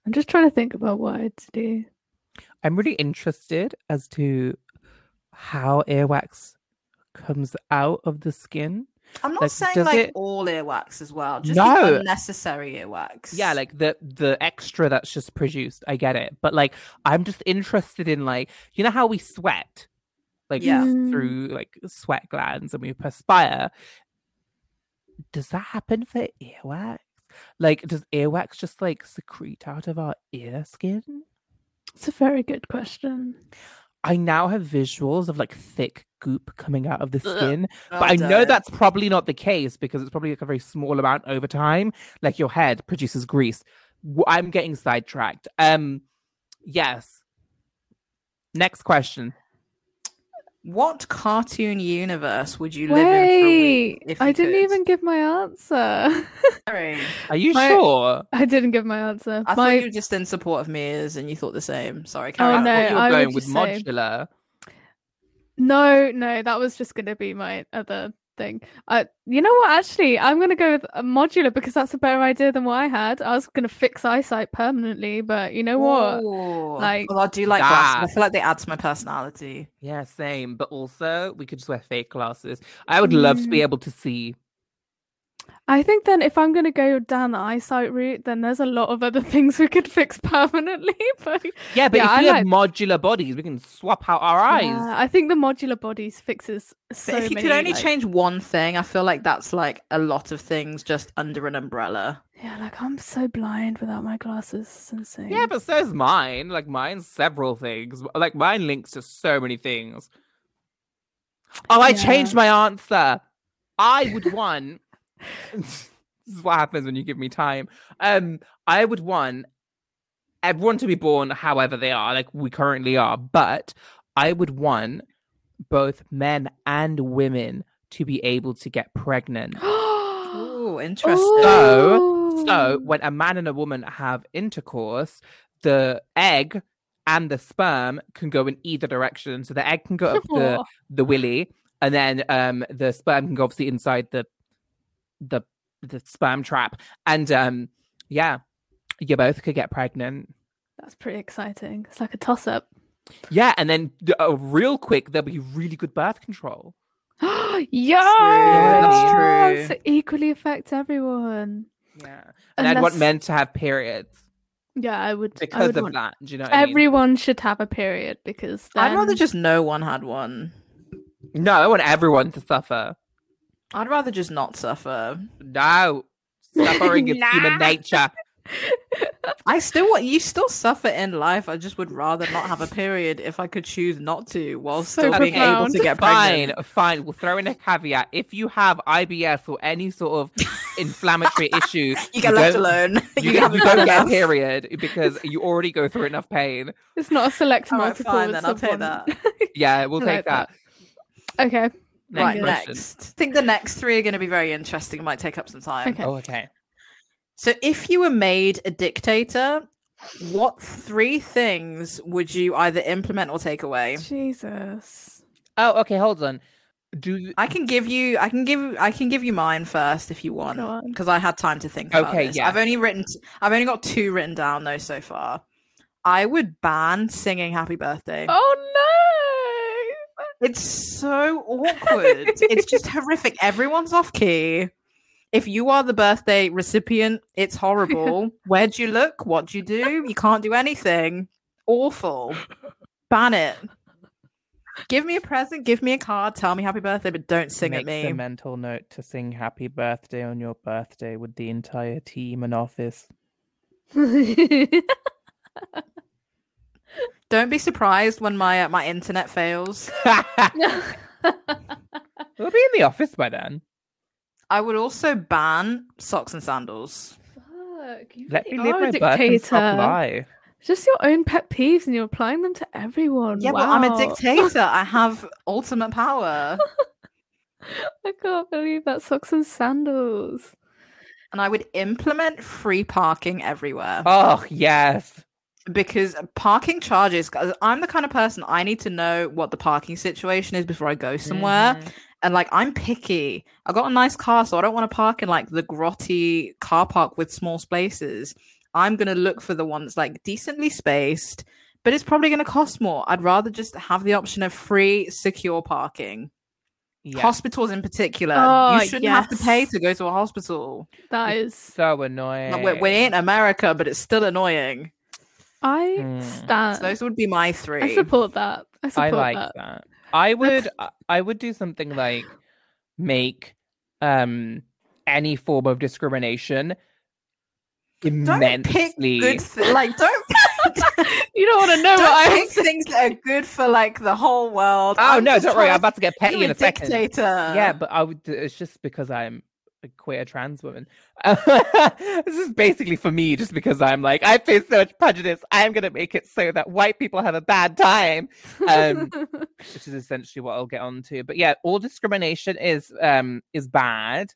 I'm just trying to think about what I'd do. I'm really interested as to how earwax comes out of the skin. I'm not Like, saying like it- all earwax as well, just No. the unnecessary earwax. Yeah, like the the extra that's just produced. I get it, but like I'm just interested in like you know how we sweat, like Yeah. Through like sweat glands and we perspire. Does that happen for earwax? Like, does earwax just like secrete out of our ear skin? It's a very good question. I now have visuals of like thick goop coming out of the skin, Oh, but I know that's probably not the case because it's probably like a very small amount over time. Like your head produces grease. I'm getting sidetracked. Um, yes. Next question. What cartoon universe would you live in for a week? Wait, if I didn't could? even give my answer. Sorry. Are you My- sure? I didn't give my answer. I my thought you were just in support of Mia's and you thought the same. Sorry, carry Oh, no, I thought you were I going with just say- modular. no, no, that was just gonna be my other thing. I, you know what? Actually, I'm gonna go with a modular because that's a better idea than what I had. I was gonna fix eyesight permanently, but you know what? Ooh. Like- well, I do like glasses. I feel like they add to my personality. Yeah, same. But also, we could just wear fake glasses. I would love to be Mm. able to see. I think then if I'm going to go down the eyesight route, then there's a lot of other things we could fix permanently. But Yeah, but Yeah, if I we have modular bodies, we can swap out our eyes. yeah, I think the modular bodies fixes so But if you many. could only like- change one thing, I feel like that's like a lot of things just under an umbrella. Yeah, like I'm so blind without my glasses. It's insane. Yeah, but so is mine. Like mine's several things. Like mine links to so many things. Oh, I Yeah. changed my answer. I would want. This is what happens when you give me time. Um, I would want everyone to be born however they are, like we currently are, but I would want both men and women to be able to get pregnant. Oh, interesting. So, So, when a man and a woman have intercourse, the egg and the sperm can go in either direction. So the egg can go up the the willy, and then um the sperm can go obviously inside the the the sperm trap. And um yeah, you both could get pregnant. that's pretty exciting. It's like a toss up. Yeah, and then uh, real quick there'll be really good birth control. yeah, That's true. So equally affects everyone. Yeah, and I'd want men to have periods Yeah, I would. I because would of want- that. Do you know what I mean? Everyone should have a period because I'd rather just no one had one. No, I want everyone to suffer. I'd rather just not suffer. No, suffering is human nature. I still want you still suffer in life. I just would rather not have a period if I could choose not to, while So still being able to get Fine, pregnant. fine. We'll throw in a caveat. If you have IBS or any sort of inflammatory issue, You get left alone. You, haven't you don't get a period because you already go through enough pain. it's not a select All right, multiple. fine, then it's I'll take one. that. Yeah, we'll I take like that. that. okay. Next right, question. next. I think the next three are going to be very interesting. It might take up some time. Okay. Oh, okay. So, if you were made a dictator, what three things would you either implement or take away? Jesus. Oh, okay. Hold on. Do I can give you. I can give. I can give you mine first if you want, because I had time to think. About Okay, this. yeah. I've only written. I've only got two written down though so far. I would ban singing "Happy Birthday." Oh no. It's so awkward. it's just horrific. Everyone's off key. If you are the birthday recipient, it's horrible. Where'd you look? What'd you do? You can't do anything. Awful. Ban it. Give me a present, give me a card, tell me happy birthday, but don't sing at Makes me. a mental note to sing "Happy Birthday" on your birthday with the entire team and office. Don't be surprised when my uh, my internet fails. we'll be in the office by then. I would also ban socks and sandals. Fuck, you Let me live are my a birth and dictator. life. Just your own pet peeves, and you're applying them to everyone. Yeah, but I'm a dictator. I have ultimate power. I can't believe that socks and sandals. and I would implement free parking everywhere Oh yes. Because parking charges I'm the kind of person I need to know what the parking situation is before I go somewhere, Mhm. and like I'm picky. I got a nice car, so I don't want to park in like the grotty car park with small spaces. I'm gonna look for the one that's like decently spaced, but it's probably gonna cost more. I'd rather just have the option of free, secure parking. Yeah. Hospitals in particular, Oh, you shouldn't have to pay to go to a hospital. That is so annoying. Like, we, we ain't America, but it's still annoying. I Mm. stand. So those would be my three. I support that. I I support like that. that. I would I- I would do something like make um any form of discrimination immensely don't pick immensely good th- like don't You don't want to know don't what I pick things that are good for like the whole world. Oh I'm no, don't worry, I'm about to get petty in a a second. dictator. Yeah, but I would it's just because I'm a queer trans woman. this is basically for me just because I'm like I face so much prejudice. I'm gonna make it so that white people have a bad time. Um which is essentially what I'll get on to. But yeah, all discrimination is um is bad.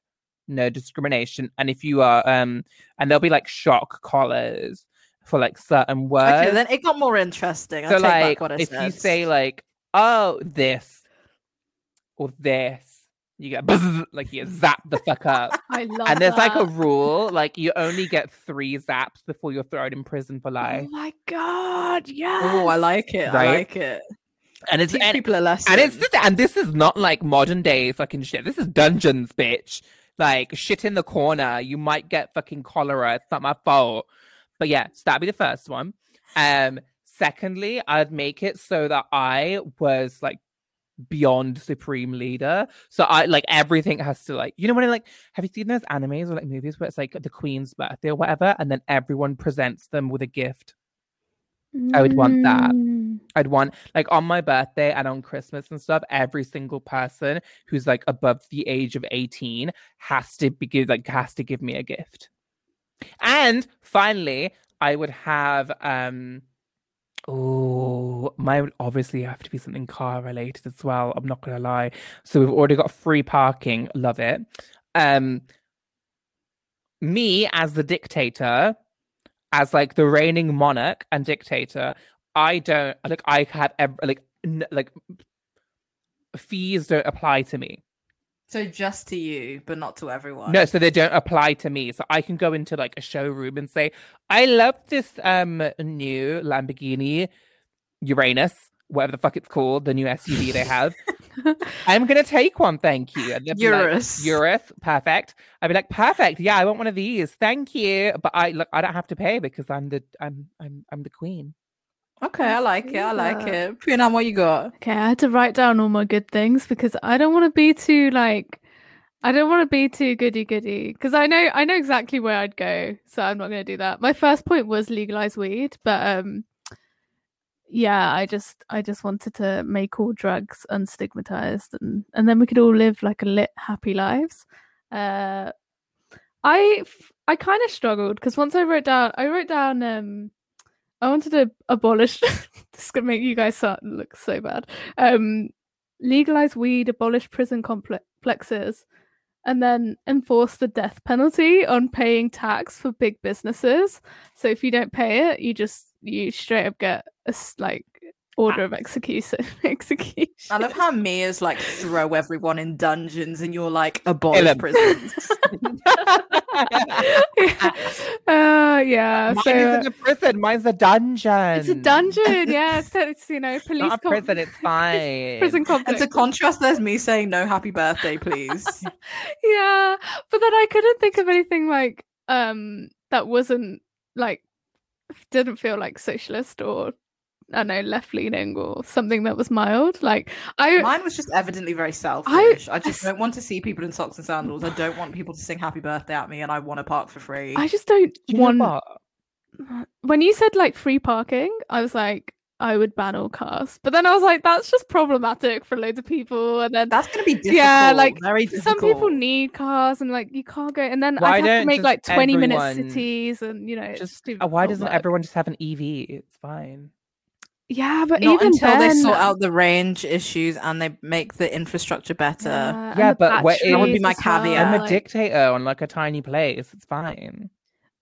No discrimination. And if you are um and there'll be like shock collars for like certain words. Okay, then it got more interesting. I so take like back what I if said. you say like, oh this or this, you get buzz, like you zap the fuck up. I love and there's like a that. rule, like you only get three zaps before you're thrown in prison for life. Oh my god! Yeah. Oh, I like it. I Right? like it. And it's Teach and, people a lesson. and it's just, and this is not like modern day fucking shit. This is dungeons, bitch. Like shit in the corner. You might get fucking cholera. It's not my fault. But yeah, so that'd be the first one. Um, secondly, I'd make it so that I was like beyond supreme leader. So I like everything has to like you know when I like have you seen those animes or like movies where it's like the queen's birthday or whatever, and then everyone presents them with a gift. I would want that. Mm. I'd want like on my birthday and on Christmas and stuff, every single person who's like above the age of 18 has to be give like has to give me a gift. And finally, I would have um oh mine would obviously have to be something car related as well. I'm not gonna lie. So we've already got free parking, love it. Um me as the dictator, as like the reigning monarch and dictator, I don't like. I have ev- like n- like fees don't apply to me. So just to you, but not to everyone. No, so they don't apply to me. So I can go into like a showroom and say, "I love this um new Lamborghini Uranus, whatever the fuck it's called, the new SUV they have. I'm gonna take one, thank you." Like, Urus. Urus, perfect. I'd be like, "Perfect, yeah, I want one of these, thank you." But I look, I don't have to pay because I'm the I'm I'm I'm the queen. Okay, I like it. I like it. Poonam, what you got? Okay, I had to write down all my good things because I don't want to be too like I don't want to be too goody goody because I know I know exactly where I'd go, so I'm not going to do that. My first point was legalize weed, but um yeah, I just I just wanted to make all drugs unstigmatized and and then we could all live like a lit happy lives. Uh I I kind of struggled because once I wrote down I wrote down um I wanted to abolish this is gonna make you guys sound, look so bad. Um legalize weed, abolish prison complexes, and then enforce the death penalty on paying tax for big businesses. So if you don't pay it, you just you straight up get a, like order of execution. execution. I love how Mia's like throw everyone in dungeons and you're like abolish them. prisons. uh, yeah. Mine so isn't uh, a prison. Mine's a dungeon. it's a dungeon. Yeah, it's, it's you know police. Not a com- prison. It's fine. prison and complex. to contrast, there's me saying no happy birthday, please. yeah but then i couldn't think of anything like um that wasn't like didn't feel like socialist or i don't know left leaning or something that was mild like i Mine was just evidently very selfish. I, just don't want to see people in socks and sandals. I don't want people to sing happy birthday at me and I want to park for free. i just don't Do you know want what? when you said like free parking i was like i would ban all cars but then i was like that's just problematic for loads of people and then That's going to be difficult. Yeah, like, very some people need cars and like you can't go and then Why i have to make like 20 minute cities and you know Just do uh, why doesn't work. everyone just have an EV? It's fine. Yeah but Not even until then, they sort out the range issues and they make the infrastructure better. Yeah, Yeah, but where- That would be my as well, caveat. I'm a dictator on like a tiny place. It's fine.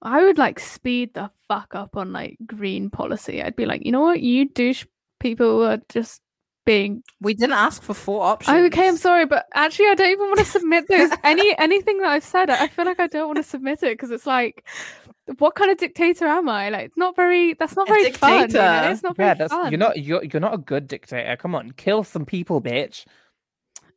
I would like speed the fuck up on like green policy. I'd be like, you know what, you douche people are just being. We didn't ask for four options. Oh, okay, I'm sorry, but actually, I don't even want to submit those. Any anything that I've said, I feel like I don't want to submit it because it's like, what kind of dictator am I? Like, it's not very. That's not A very fun. You know? dictator. It's not very Yeah, that's fun. you're not you're you're not a good dictator. Come on, kill some people, bitch.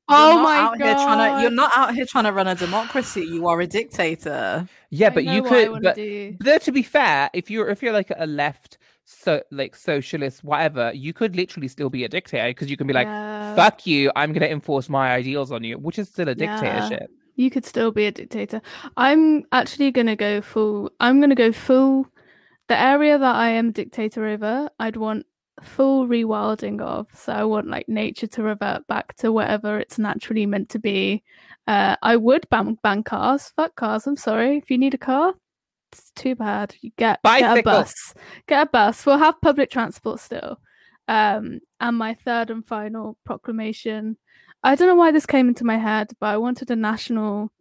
Oh you're Oh not my out Here trying to, you're not out here trying to run a democracy. You are a dictator. Yeah, I but know you what I could. wanna But, do. but to be fair, if you're if you're like a left, so like socialist, whatever, you could literally still be a dictator because you can be like, Yeah. "Fuck you, I'm gonna enforce my ideals on you," which is still a dictatorship. You could still be a dictator. I'm actually gonna go full. I'm gonna go full. The area that I am dictator over, I'd want full rewilding of. So I want like nature to revert back to whatever it's naturally meant to be. Uh, I would ban ban cars. Fuck cars. I'm sorry. If you need a car, it's too bad. You get get a bus. Get a bus. We'll have public transport still. Um, and my third and final proclamation. I don't know why this came into my head, but I wanted a national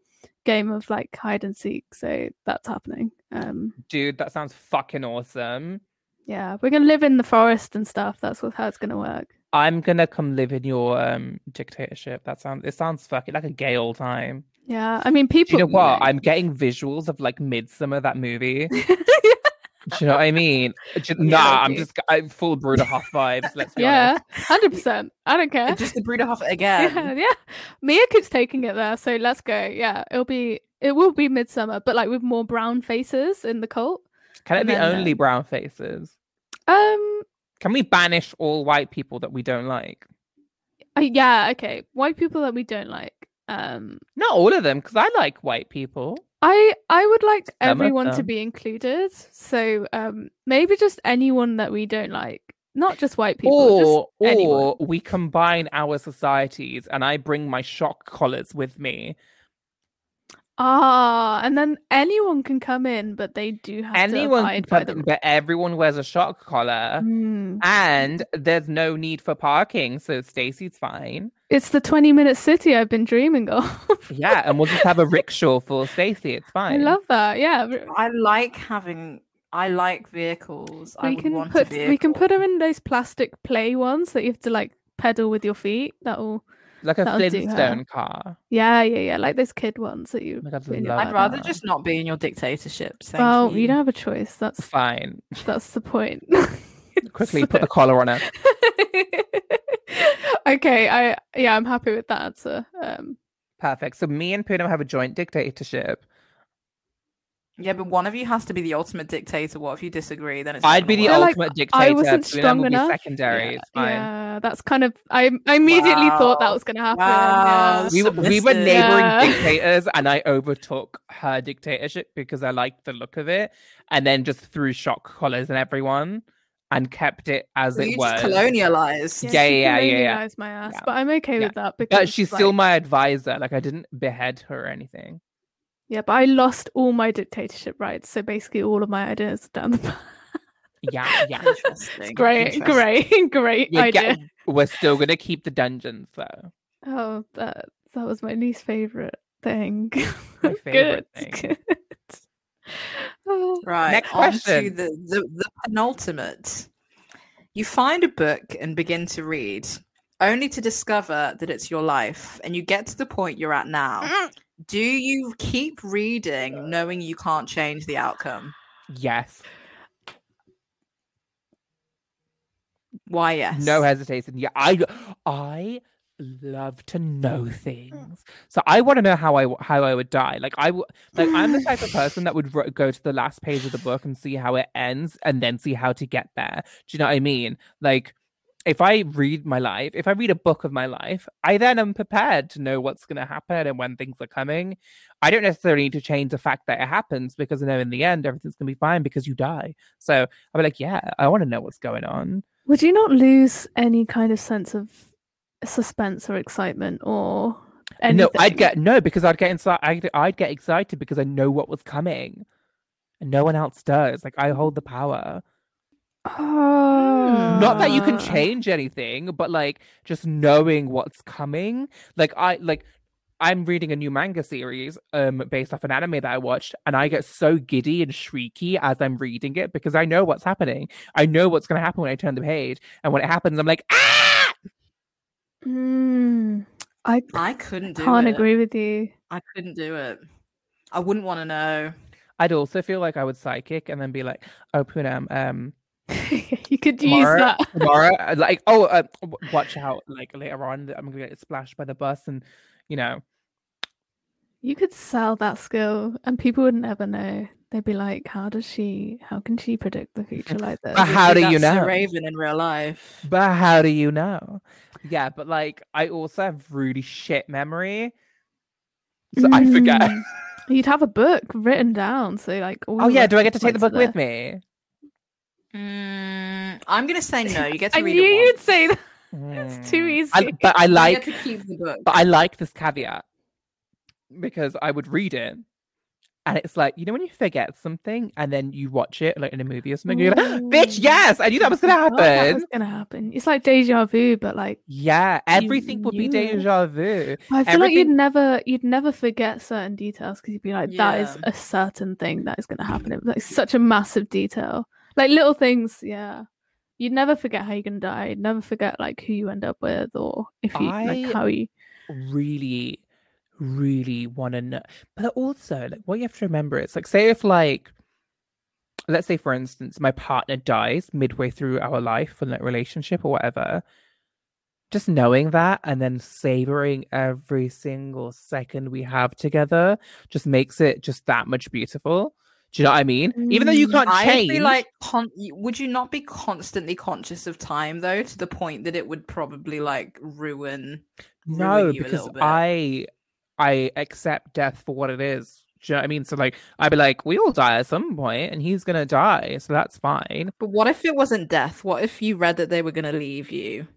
game of like hide and seek, so that's happening. Um, Dude, that sounds fucking awesome. yeah, we're gonna live in the forest and stuff. That's what, how it's gonna work. I'm gonna come live in your um dictatorship. That sounds it sounds fucking like a gay old time. Yeah, I mean, Do people. you know what? I'm getting visuals of like Midsommar, that movie. Do you know what I mean? Just, Yeah, nah, I'm just I'm full Bruderhof vibes. Let's be Yeah, hundred percent. I don't care. Just the Bruderhof again. yeah, yeah. Mia keeps taking it there, so let's go. Yeah, it'll be it will be Midsommar, but like with more brown faces in the cult. Can it be then, only um, brown faces? Um, Can we banish all white people that we don't like? uh, yeah, okay. White people that we don't like. Um, Not all of them, because I like white people. I I would like of everyone to be included. So um, maybe just anyone that we don't like, not just white people. or just anyone. or we combine our societies and I bring my shock collars with me. Ah, and then anyone can come in, but they do have Anyone to can abide by come the in, but everyone wears a shock collar. Mm. And there's no need for parking, so Stacey's fine. It's the twenty-minute city I've been dreaming of. Yeah, and we'll just have a rickshaw for Stacey. It's fine. I love that. Yeah, I like having. I like vehicles. I we would can want put a vehicle. we can put her in those plastic play ones that you have to like pedal with your feet. That'll like a that'll. Flintstone car. yeah yeah yeah like those kid ones that you. My God, put your I'd rather just not be in your dictatorship. Thank well, you. you don't have a choice. That's Fine. that's the point. Quickly put the collar on it. okay, I yeah, I'm happy with that answer. Um, Perfect. So me and Poonam have a joint dictatorship. Yeah, but one of you has to be the ultimate dictator. What if you disagree? Then it's. I'd be the Well, work. like, ultimate dictator. I wasn't strong will be enough. secondary. yeah, it's fine. yeah, that's kind of I I immediately thought that was going to happen. Wow. yeah. We, were- we were neighboring Yeah. dictators, and I overtook her dictatorship because I liked the look of it, and then just threw shock collars on everyone and kept it as Well, it was. colonialized. Yeah, she yeah, yeah, yeah. colonialised my ass, Yeah. but I'm okay Yeah. with that because But she's still my advisor. Like I didn't behead her or anything. Yeah. But I lost all my dictatorship rights, so basically all of my ideas are down the. back. Yeah, yeah. Interesting. great, Interesting. great, great We're, idea. get- we're still gonna keep the dungeons though. Oh, that that was my least favorite thing. My favorite Good, thing. good. Oh, Right. Next question. the, the the penultimate. You find a book and begin to read, only to discover that it's your life, and you get to the point you're at now. Do you keep reading, knowing you can't change the outcome? Yes. Why? Yes. No hesitation. Yeah, I I love to know things. Mm. So I want to know how I how I would die. Like I w- like I'm the type of person that would ro- go to the last page of the book and see how it ends and then see how to get there. Do you know what I mean? Like if I read my life, if I read a book of my life, I then am prepared to know what's going to happen and when things are coming. I don't necessarily need to change the fact that it happens because I know in the end everything's going to be fine because you die. So I'll be like, yeah, I want to know what's going on. Would you not lose any kind of sense of suspense or excitement or anything? No, I'd get no because I'd get inside. I'd, I'd get excited because I know what was coming, and no one else does. Like I hold the power. Oh. Not that you can Ah. change anything, but like just knowing what's coming. Like I like. I'm reading a new manga series um based off an anime that I watched and I get so giddy and shrieky as I'm reading it because I know what's happening. I know what's going to happen when I turn the page and when it happens I'm like ah Mm, I I couldn't do can't it. agree with you. I couldn't do it. I wouldn't want to know. I'd also feel like I would psychic and then be like, "Oh, Poonam, um, you could use that. tomorrow, uh, like, oh, uh, watch out, like later on, I'm gonna get splashed by the bus, and you know, You could sell that skill, and people would never know. They'd be like, "How does she? How can she predict the future like this?" But how do you that's So know? Raven in real life. but how do you know? Yeah, but like, I also have really shit memory, so I forget. Mm. You'd have a book written down, so like. oh yeah, do I get to take the book points are with me? Mm, I'm gonna say no. You get there. to I read knew it you'd once. say that. It's too Mm. easy. I- but I like, to keep the book. but I like this caveat because I would read it. And it's like, you know, when you forget something and then you watch it like in a movie or something, you're like, bitch, yes, I knew that was gonna Thought That happen. was gonna happen. It's like deja vu, but like Yeah, everything would be knew it. deja vu. I feel like you'd never, you'd never forget certain details because you'd be like, that is Yeah. a certain thing that is gonna happen. It's like such a massive detail, like little things. Yeah, you'd never forget how you're gonna die. You'd never forget like who you end up with or if you I- like how you. Really, really want to know. But also, like, what you have to remember is like, say if like, let's say for instance my partner dies midway through our life and like relationship or whatever just knowing that and then savoring every single second we have together just makes it just that much beautiful do you know what i mean even though you Mm, can't I change feel like con- would you not be constantly conscious of time though, to the point that it would probably like ruin? no ruin you a because little bit? i i accept death for what it is do you know what i mean so like i'd be like we all die at some point and he's gonna die so that's fine But what if it wasn't death? What if you read that they were going to leave you,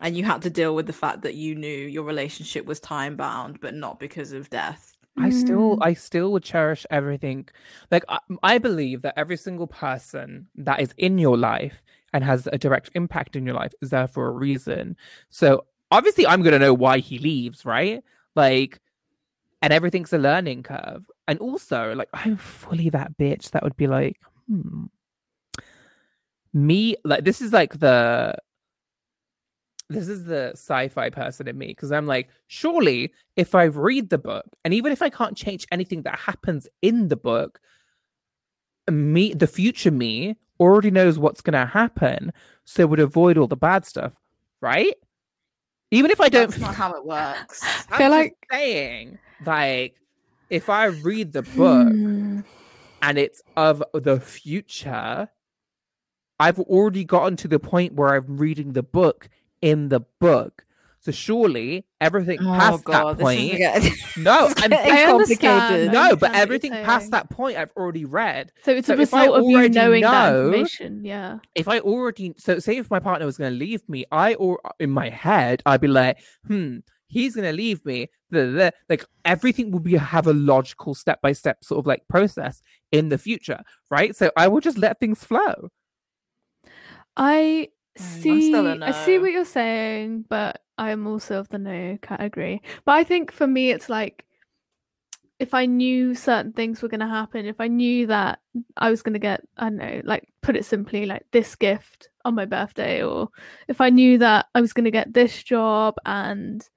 and you had to deal with the fact that you knew your relationship was time bound, but not because of death? I still, Mm. I still would cherish everything. Like I, I believe that every single person that is in your life and has a direct impact in your life is there for a reason. So obviously, I'm gonna know why he leaves, right? Like, and everything's a learning curve. And also, like, I'm fully that bitch that would be like, hmm, me. Like, this is like the this is the sci-fi person in me because I'm like, surely if I read the book, and even if I can't change anything that happens in the book, me, the future me, already knows what's gonna happen, so would avoid all the bad stuff, right? Even if I don't, That's not how it works. I'm feel just like- saying, like, if I read the book Hmm. and it's of the future, I've already gotten to the point where I'm reading the book in the book. So surely everything past that point. Oh, No, I'm I complicated. No, but everything past that point I've already read. So it's So a result of you knowing that know- information. Yeah. If I already so say if my partner was going to leave me, I or in my head I'd be like, hmm, he's going to leave me. blah, blah, blah. Like everything will be have a logical step by step sort of like process in the future, right? So I will just let things flow. I Um, see. still a I see what you're saying, but I'm also of the no category. But I think for me, it's like if I knew certain things were going to happen, if I knew that I was going to get, I don't know, like put it simply, like this gift on my birthday, or if I knew that I was going to get this job and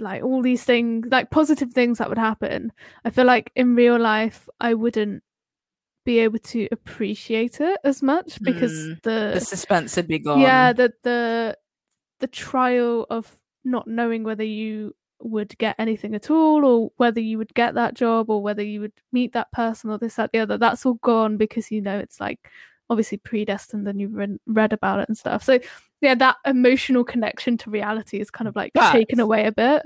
like all these things, like positive things that would happen, I feel like in real life, I wouldn't be able to appreciate it as much because Mm, the The suspense would be gone. yeah the the the trial of not knowing whether you would get anything at all or whether you would get that job or whether you would meet that person or this that the other that's all gone because you know it's like obviously predestined and you've read, read about it and stuff. So yeah that emotional connection to reality is kind of like taken away a bit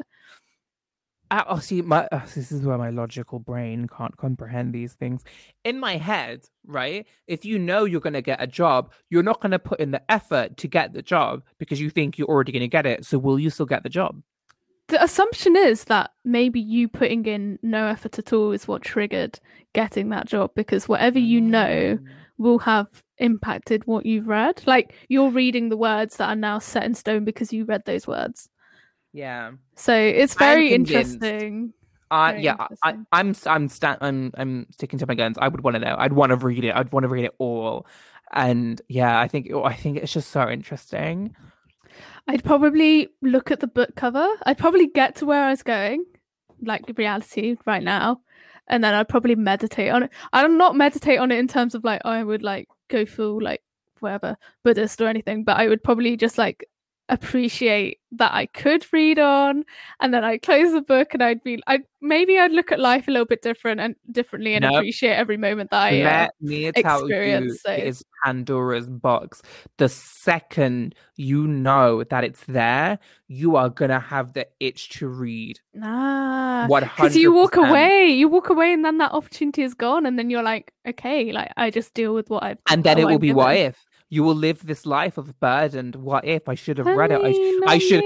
oh, see, my uh, this is where my logical brain can't comprehend these things. In my head, right? If you know you're going to get a job, you're not going to put in the effort to get the job because you think you're already going to get it. So will you still get the job? the assumption is that maybe you putting in no effort at all is what triggered getting that job because whatever you know Mm. will have impacted what you've read. Like you're reading the words that are now set in stone because you read those words. Yeah. So it's very interesting. Uh, Very yeah, I, I, interesting. I'm I'm sta- I'm I'm sticking to my guns. I would want to know. I'd want to read it. I'd want to read it all. And yeah, I think I think it's just so interesting. I'd probably look at the book cover. I'd probably get to where I was going, like reality right now, and then I'd probably meditate on it. I'd not meditate on it in terms of like I would like go full like whatever Buddhist or anything, but I would probably just like appreciate that I could read on, and then I'd close the book and I'd be, I maybe I'd look at life a little bit different and differently and Nope. appreciate every moment that I. Uh, Let me tell you, experience, so- it is Pandora's box. The second you know that it's there, you are gonna have the itch to read. Nah, because you walk away, you walk away, and then that opportunity is gone, and then you're like, okay, like I just deal with what I've. and then it will I'm be what if you will live this life of burdened. What if I should have read it? I, I should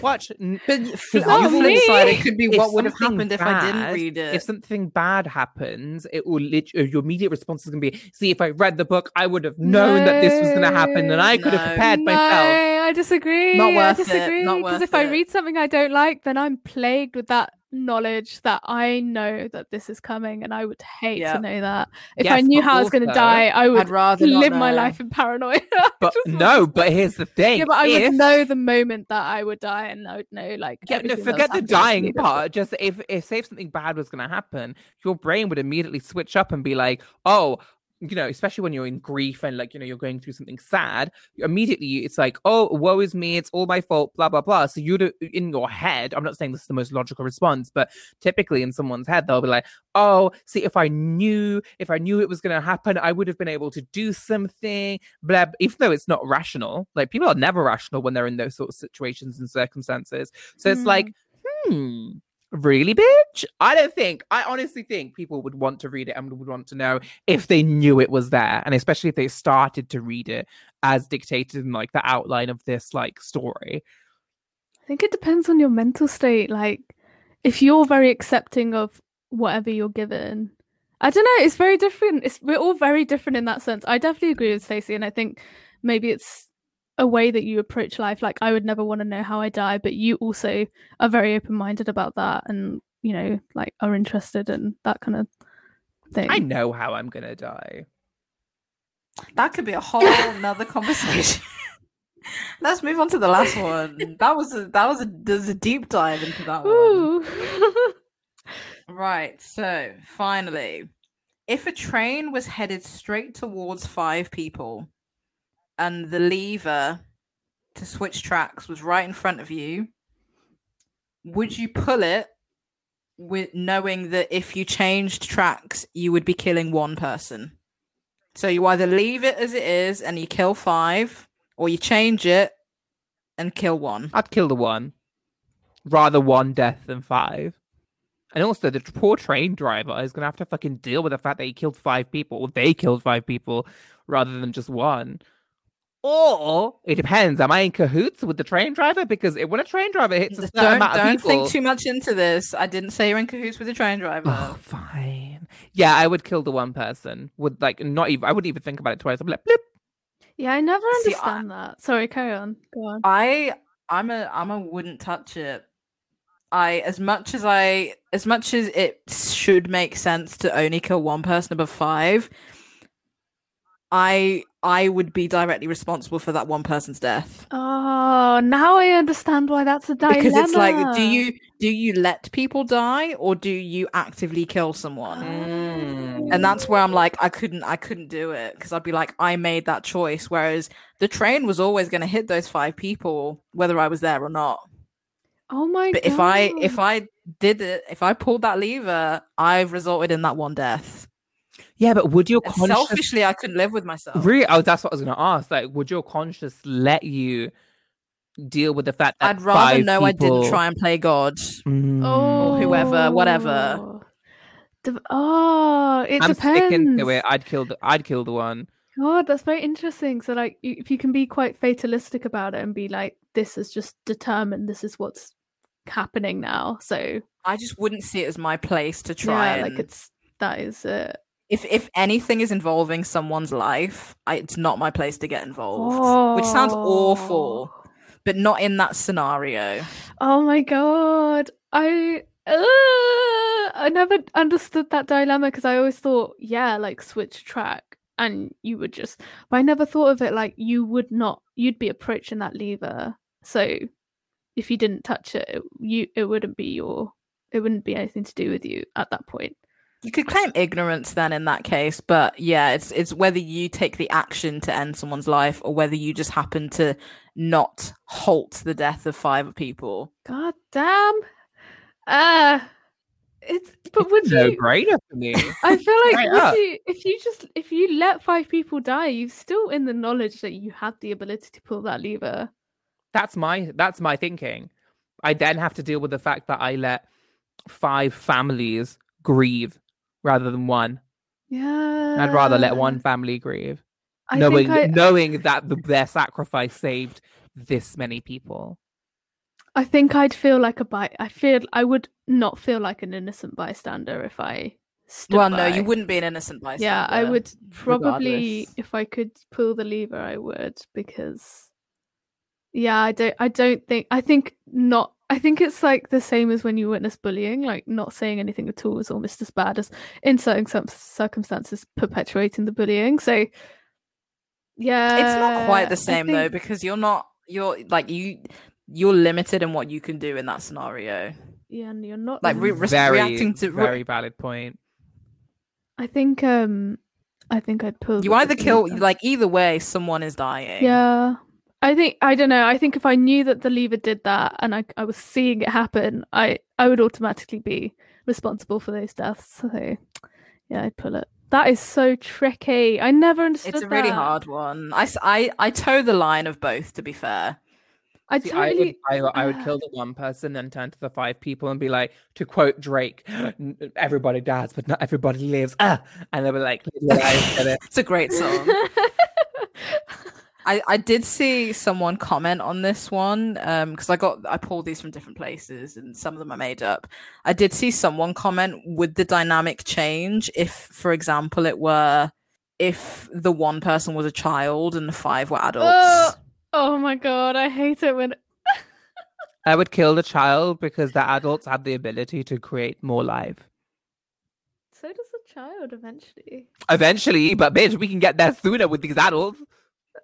watch. But for It's on the flip side, it could be what would have something happened if I didn't read it. If something bad happens, it will lit- uh, your immediate response is gonna be, "See, if I read the book, I would have known that this was gonna happen, and I could have No. prepared no, myself." I disagree. Not I worth it, disagree. not Because if I read something I don't like, then I'm plagued with that knowledge that I know that this is coming, and I would hate Yeah. to know that. If I knew how I was going to die, I would I'd rather live my life in paranoia. But no, but here's the thing. yeah, but I if, would know the moment that I would die, and I would know like Yeah, no, everything that was forget the dying part. Just if, if say if something bad was going to happen, your brain would immediately switch up and be like, oh, you know, especially when you're in grief and like you know you're going through something sad. Immediately, it's like, oh, woe is me, it's all my fault, blah blah blah. So you'd in your head. I'm not saying this is the most logical response, but typically in someone's head, they'll be like, oh, see, if I knew, if I knew it was going to happen, I would have been able to do something. Blah. Even though it's not rational, like people are never rational when they're in those sort of situations and circumstances. So it's like, hmm, really, bitch? I don't think, I honestly think people would want to read it and would want to know if they knew it was there. And especially if they started to read it as dictated in like the outline of this like story. I think it depends on your mental state. Like, if you're very accepting of whatever you're given, I don't know. It's very different. It's we're all very different in that sense. I definitely agree with Stacey, and I think maybe it's a way that you approach life. Like, I would never want to know how I die, but you also are very open minded about that, and you know, like are interested in that kind of thing. I know how I'm going to die. That could be a whole nother conversation. Let's move on to the last one. That was a that was a there's a deep dive into that one. Right, so finally, if a train was headed straight towards five people and the lever to switch tracks was right in front of you, would you pull it with knowing that if you changed tracks, you would be killing one person? So you either leave it as it is and you kill five, or you change it and kill one. I'd kill the one. Rather one death than five. And also, the poor train driver is going to have to fucking deal with the fact that he killed five people, or they killed five people, rather than just one. Or it depends. Am I in cahoots with the train driver? Because if, when a train driver hits a certain Don't, amount of don't people, think too much into this. I didn't say you're in cahoots with the train driver. oh, fine. Yeah, I would kill the one person. Would like not even. I wouldn't even think about it twice. I'm like, blip. yeah, I never See, I- understand that. Sorry, carry on. Go on. I I'm a I'm a wouldn't touch it. I as much as I as much as it should make sense to only kill one person above five, I I would be directly responsible for that one person's death. Oh, now I understand why that's a dilemma. Because it's like, do you do you let people die or do you actively kill someone? Mm. and that's where I'm like, I couldn't, I couldn't do it because I'd be like, I made that choice. Whereas the train was always going to hit those five people, whether I was there or not. Oh my But god! if I, if I did it, if I pulled that lever, I've resulted in that one death. Yeah, but would your And conscious selfishly, I couldn't live with myself. Really? Oh, that's what I was going to ask. Like, would your conscience let you deal with the fact that I'd rather five know I didn't try and play God. Mm. oh, whoever, whatever. Dep- oh, it I'm depends. sticking to it. I'd kill the. I'd kill the one. God, that's very interesting. So, like, if you can be quite fatalistic about it and be like, "This is just determined. This is what's happening now." So, I just wouldn't see it as my place to try. yeah, and, like it's that is it. If if anything is involving someone's life, I, it's not my place to get involved. Which sounds awful, Oh. but not in that scenario. Oh my god. I uh, I never understood that dilemma because I always thought, yeah, like switch track and you would just but I never thought of it like you would not you'd be approaching that lever. So if you didn't touch it, it you it wouldn't be your it wouldn't be anything to do with you at that point. You could claim ignorance then in that case, but yeah, it's it's whether you take the action to end someone's life or whether you just happen to not halt the death of five people. God damn. Uh it's but would No you brainer for me. I feel like if you if you just if you let five people die, you're still in the knowledge that you had the ability to pull that lever. that's my. That's my thinking. I then have to deal with the fact that I let five families grieve rather than one. Yeah. I'd rather let one family grieve, I knowing think I, knowing that the, their sacrifice saved this many people. I think I'd feel like a by I feel I would not feel like an innocent bystander if I stood well, no, you wouldn't be an innocent bystander. Yeah, I would probably regardless. if I could pull the lever I would because yeah, I don't I don't think I think not I think it's like the same as when you witness bullying, like not saying anything at all is almost as bad as in certain some circumstances perpetuating the bullying. So yeah, it's not quite the I same though because you're not you're like you you're limited in what you can do in that scenario. Yeah, and you're not Like, re- re- very, reacting to- re- very valid point. I think um I think I'd pull You either kill lever. like either way, someone is dying. Yeah. I think I don't know. I think if I knew that the lever did that and I I was seeing it happen, I I would automatically be responsible for those deaths. So yeah, I'd pull it. That is so tricky. I never understood It's a really that. hard one. I, I I toe the line of both, to be fair. I See, I would, totally I, I would kill the one person, then turn to the five people and be like, to quote Drake, "Everybody dies, but not everybody lives." Ah, and they were like, "Live your get it?" It's a great song. I, I did see someone comment on this one um, because I got I pulled these from different places and some of them I made up. I did see someone comment would the dynamic change if, for example, it were if the one person was a child and the five were adults. Oh. oh my god, I hate it when I would kill the child because the adults have the ability to create more life. so does a child eventually. Eventually, but bitch, we can get there sooner with these adults.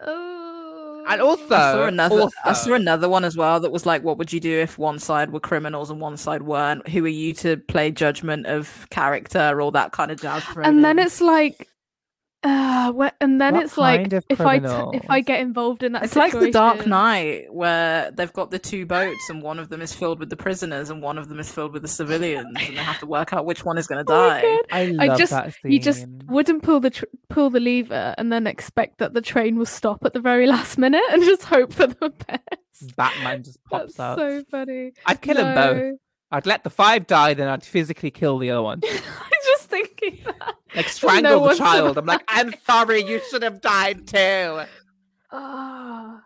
Oh. And also, I saw another. I also- saw another one as well that was like, "What would you do if one side were criminals and one side weren't? Who are you to play judgment of character, all that kind of jazz?" and then in. it's like uh wh- and then What it's like if i t- if i get involved in that It's like the Dark situation- Knight, where they've got the two boats, and one of them is filled with the prisoners, and one of them is filled with the civilians, and they have to work out which one is going to Oh die. God. I love I just that scene. you just wouldn't pull the tr- pull the lever and then expect that the train will stop at the very last minute and just hope for the best. Batman just pops That's up. so funny. I'd kill them both. I'd let the five die, then I'd physically kill the other one. I'm just thinking that. Like strangle the one's child. I'm like. I'm sorry, you should have died too. Ah.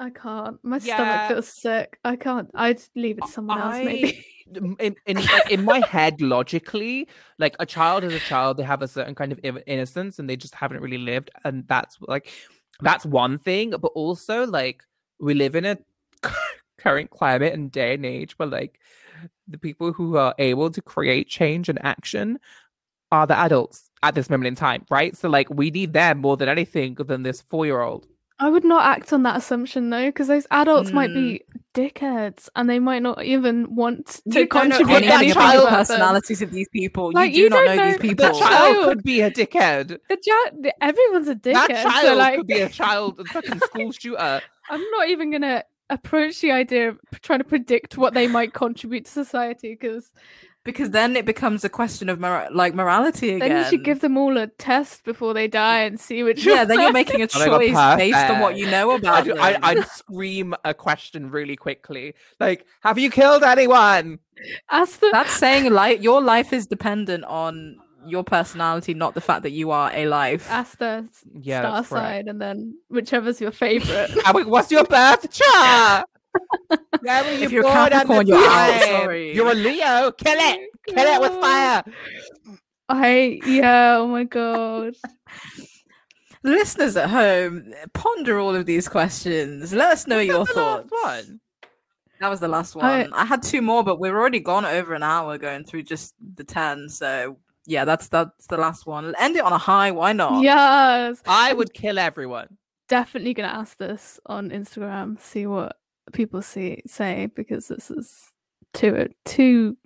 I can't. My Yeah. stomach feels sick. I can't. I'd leave it to someone else, maybe. in in in, my head logically like a child is a child they have a certain kind of innocence and they just haven't really lived and that's like that's one thing but also like we live in a current climate and day and age where like the people who are able to create change and action are the adults at this moment in time right so like we need them more than anything than this four-year-old I would not act on that assumption though, because those adults might Mm. be dickheads and they might not even want to You don't know contribute any the child about them. personalities of these people. Like, you do you not know, know- these the people. that child child- could be a dickhead The ja- everyone's a dickhead. that so child like, could be a child a fucking school shooter I'm not even gonna approach the idea of trying to predict what they might contribute to society because because then it becomes a question of mor- like morality again. then you should give them all a test before they die and see which. yeah, one- then you're making a my God, choice based on what you know I about do, them. I, I'd scream a question really quickly. Like, have you killed anyone? Ask them. That's saying like your life is dependent on your personality, not the fact that you are a life. Ask the Yeah, star that's correct. sign and then whichever's your favorite. What's your birth chart? Where were you If you're born at Capricorn, you're out, sorry. You're a Leo. Kill it. Kill it with fire. I yeah. Oh my god. Listeners at home, ponder all of these questions. Let us know your That's the last thoughts. one. That was the last one. I- I... had two more, but we've already gone over an hour going through just the ten. So yeah, that's that's the last one. End it on a high. Why not? Yes. I would kill everyone. Definitely gonna ask this on Instagram. See what people see say because this is too too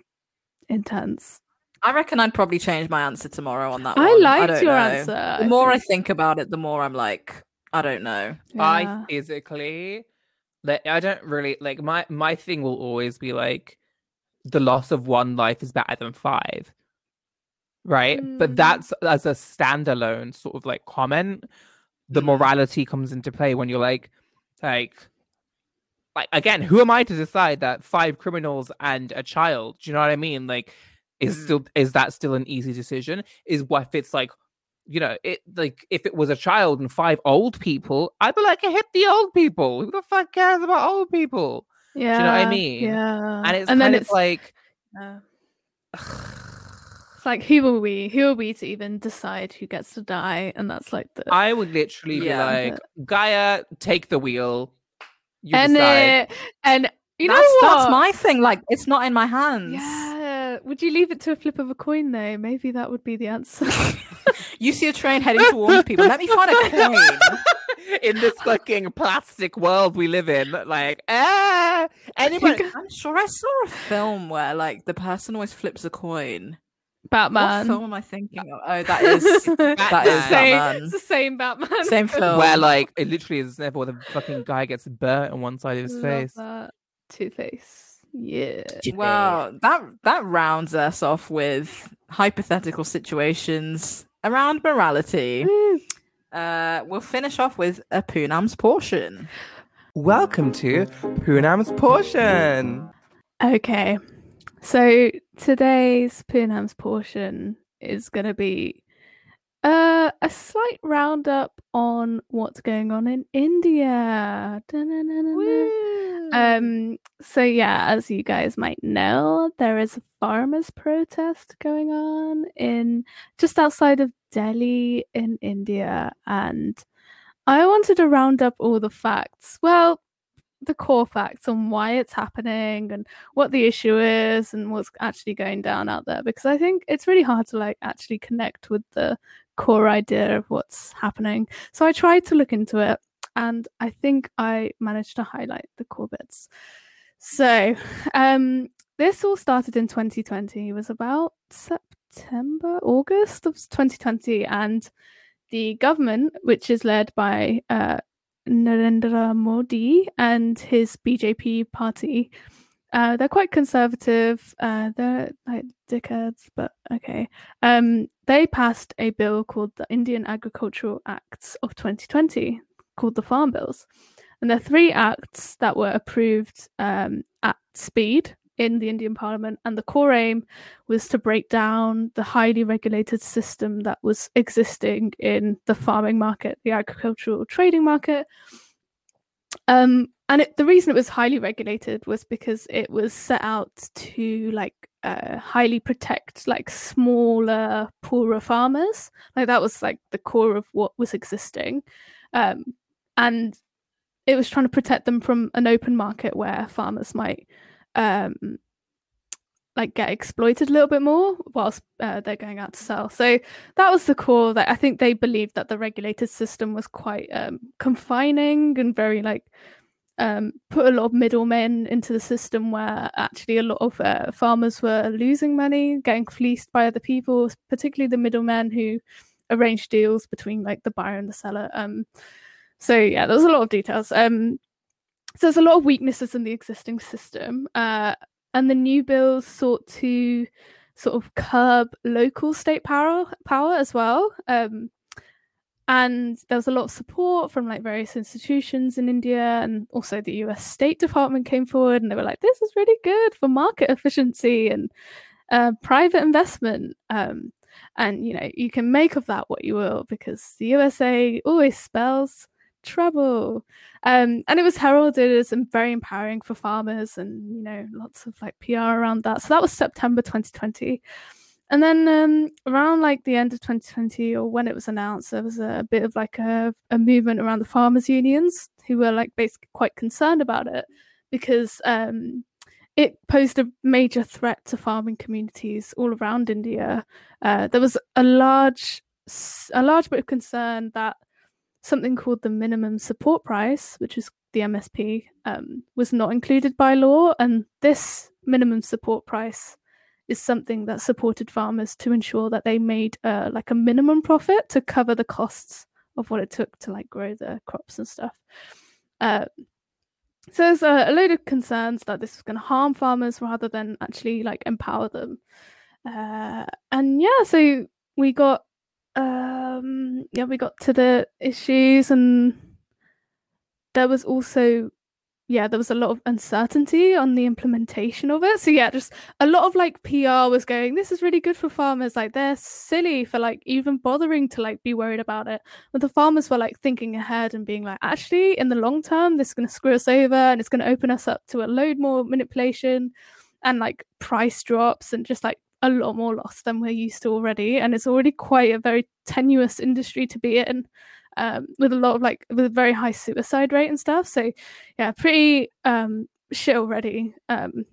intense. I reckon I'd probably change my answer tomorrow on that I one. liked don't your know. answer. The more I think- think about it, the more I'm like, I don't know. I physically, like, I don't really like my my thing will always be like, the loss of one life is better than five, right? But Mm. that's as a standalone sort of like comment. The Mm. morality comes into play when you're like, like, like again, who am I to decide that five criminals and a child? Do you know what I mean? Like, is Mm. still is that still an easy decision? Is what if it's like you know, it like if it was a child and five old people, I'd be like, hit the old people. Who the fuck cares about old people? Yeah. Do you know what I mean? Yeah. And it's and then it's like, it's like who are we? Who are we to even decide who gets to die? And that's like the I would literally Yeah. be like, Gaia, take the wheel. You and decide. uh, and You that's, know what? that's my thing. Like, it's not in my hands. Yeah. Would you leave it to a flip of a coin though? Maybe that would be the answer. You see a train heading towards people. Let me find a coin. in this fucking plastic world we live in. Like, ah, anybody. I'm sure I saw a film where like the person always flips a coin. What Batman. film am I thinking of? Oh, that is That is same, Batman. It's the same Batman. same film. Where like it literally is never where the fucking guy gets burnt on one side of his face. Two Face. Yeah. Well, that that rounds us off with hypothetical situations around morality. Uh, we'll finish off with a Poonam's portion. Welcome to Poonam's portion. Okay. So today's Poonam's portion is going to be uh, a slight roundup on what's going on in India. Um, so yeah, as you guys might know, there is a farmers' protest going on in just outside of Delhi in India, and I wanted to round up all the facts. Well, the core facts on why it's happening and what the issue is and what's actually going down out there because I think it's really hard to like actually connect with the core idea of what's happening. So I tried to look into it and I think I managed to highlight the core bits. So, um, this all started in 2020. It was about September, August of 2020, and the government, which is led by uh, Narendra Modi and his BJP party, uh, they're quite conservative. Uh, they're like dickheads, but okay. Um, they passed a bill called the Indian Agricultural Acts of 2020, called the Farm Bills. And there are three acts that were approved um, at speed in the Indian Parliament. And the core aim was to break down the highly regulated system that was existing in the farming market, the agricultural trading market. Um, and it, the reason it was highly regulated was because it was set out to like uh, highly protect like smaller, poorer farmers. Like that was like the core of what was existing. Um, and it was trying to protect them from an open market where farmers might um like get exploited a little bit more whilst uh, they're going out to sell so that was the core that i think they believed that the regulated system was quite um confining and very like um put a lot of middlemen into the system where actually a lot of uh, farmers were losing money getting fleeced by other people particularly the middlemen who arranged deals between like the buyer and the seller um so yeah, there was a lot of details. Um, so there's a lot of weaknesses in the existing system, uh, and the new bills sought to sort of curb local state power power as well. Um, and there was a lot of support from like various institutions in India, and also the U.S. State Department came forward, and they were like, "This is really good for market efficiency and uh, private investment." Um, and you know, you can make of that what you will, because the USA always spells trouble. Um, and it was heralded as very empowering for farmers and, you know, lots of like PR around that. So that was September 2020. And then um, around like the end of 2020 or when it was announced, there was a bit of like a, a movement around the farmers' unions who were like basically quite concerned about it because um, it posed a major threat to farming communities all around India. Uh, there was a large, a large bit of concern that something called the minimum support price, which is the MSP, um, was not included by law. And this minimum support price is something that supported farmers to ensure that they made uh, like a minimum profit to cover the costs of what it took to like grow the crops and stuff. Uh, so there's a, a load of concerns that this was going to harm farmers rather than actually like empower them. Uh, and yeah, so we got um yeah we got to the issues and there was also yeah there was a lot of uncertainty on the implementation of it. So yeah just a lot of like pr was going this is really good for farmers. Like they're silly for like even bothering to like be worried about it. But the farmers were like thinking ahead and being like actually in the long term this is going to screw us over and it's going to open us up to a load more manipulation and like price drops and just like a lot more loss than we're used to already and it's already quite a very tenuous industry to be in um, with a lot of like with a very high suicide rate and stuff so yeah pretty um shit already. Um,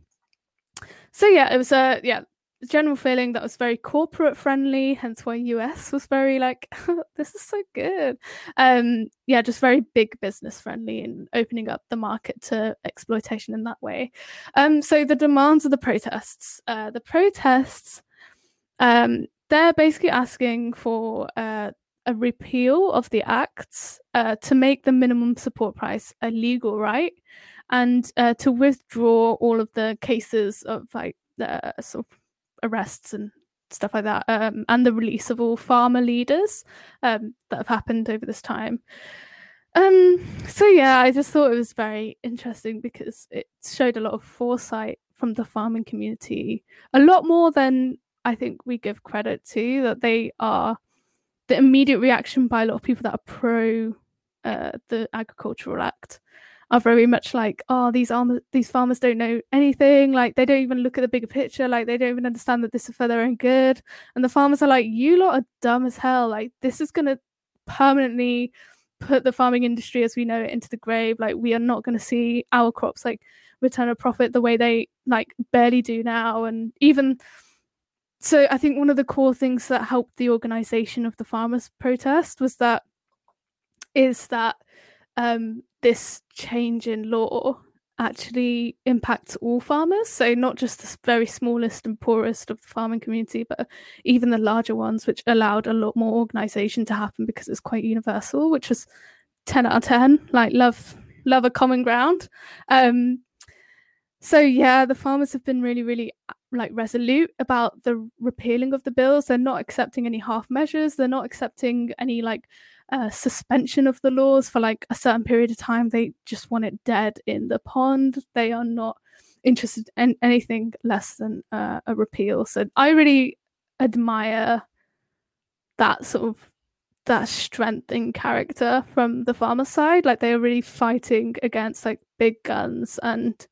so yeah, it was a yeah general feeling that was very corporate friendly, hence why US was very like, this is so good. Um, yeah, just very big business friendly and opening up the market to exploitation in that way. Um, so the demands of the protests, uh, the protests, um, they're basically asking for uh, a repeal of the acts uh, to make the minimum support price a legal right and uh, to withdraw all of the cases of like the sort of arrests and stuff like that, um, and the release of all farmer leaders um, that have happened over this time. Um, so yeah, I just thought it was very interesting because it showed a lot of foresight from the farming community, a lot more than I think we give credit to. That they are the immediate reaction by a lot of people that are pro uh, the Agricultural Act are very much like, oh, these arm- these farmers don't know anything. Like they don't even look at the bigger picture. Like they don't even understand that this is for their own good. And the farmers are like, you lot are dumb as hell. Like this is gonna permanently put the farming industry as we know it into the grave. Like we are not going to see our crops like return a profit the way they like barely do now. And even so, I think one of the core things that helped the organization of the farmers protest was that is that um, this change in law actually impacts all farmers. So not just the very smallest and poorest of the farming community, but even the larger ones, which allowed a lot more organization to happen because it's quite universal, which was 10 out of 10. Like love love a common ground. Um so yeah, the farmers have been really, really like resolute about the repealing of the bills. They're not accepting any half measures. They're not accepting any like uh, suspension of the laws for like a certain period of time. They just want it dead in the pond. They are not interested in anything less than uh, a repeal. So I really admire that sort of that strength in character from the farmer side. Like they are really fighting against like big guns and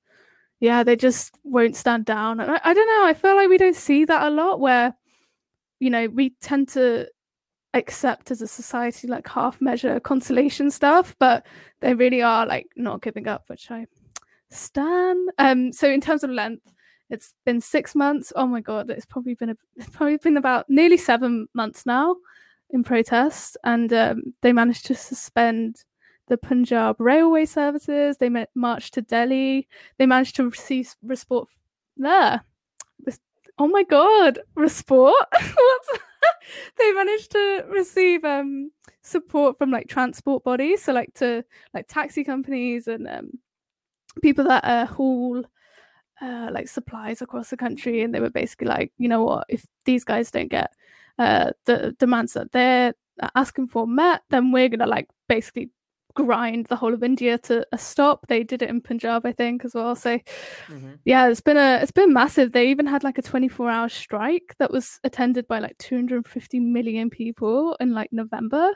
yeah, they just won't stand down. And I, I don't know, I feel like we don't see that a lot where, you know, we tend to accept as a society like half measure consolation stuff, but they really are like not giving up, which I stand. Um, so in terms of length, it's been six months. Oh my god, it's probably been a, it's probably been about nearly seven months now in protest, and um, they managed to suspend the Punjab railway services. They met, marched to Delhi. They managed to receive resport there. Oh my god, resport! What's they managed to receive um, support from like transport bodies, so like to like taxi companies and um, people that uh, haul uh, like supplies across the country, and they were basically like, you know what, if these guys don't get uh, the demands that they're asking for met, then we're gonna like basically grind the whole of India to a stop. They did it in Punjab, I think, as well. So mm-hmm. yeah, it's been a it's been massive. They even had like a 24 hour strike that was attended by like 250 million people in like November.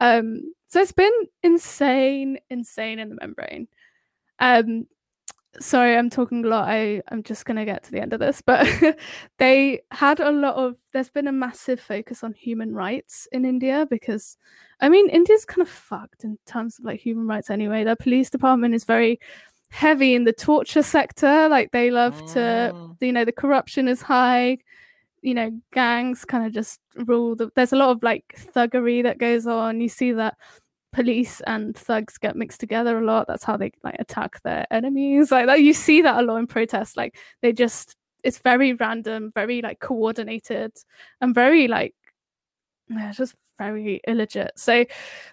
Um, so it's been insane, insane in the membrane. Um, sorry i'm talking a lot. I i'm just going to get to the end of this but they had a lot of there's been a massive focus on human rights in india because i mean india's kind of fucked in terms of like human rights anyway. Their police department is very heavy in the torture sector. Like they love to oh. you know the corruption is high. You know gangs kind of just rule the, there's a lot of like thuggery that goes on. You see that police and thugs get mixed together a lot. That's how they like attack their enemies. Like, like you see that a lot in protests. Like they just it's very random, very like coordinated, and very like yeah, just very illegit. So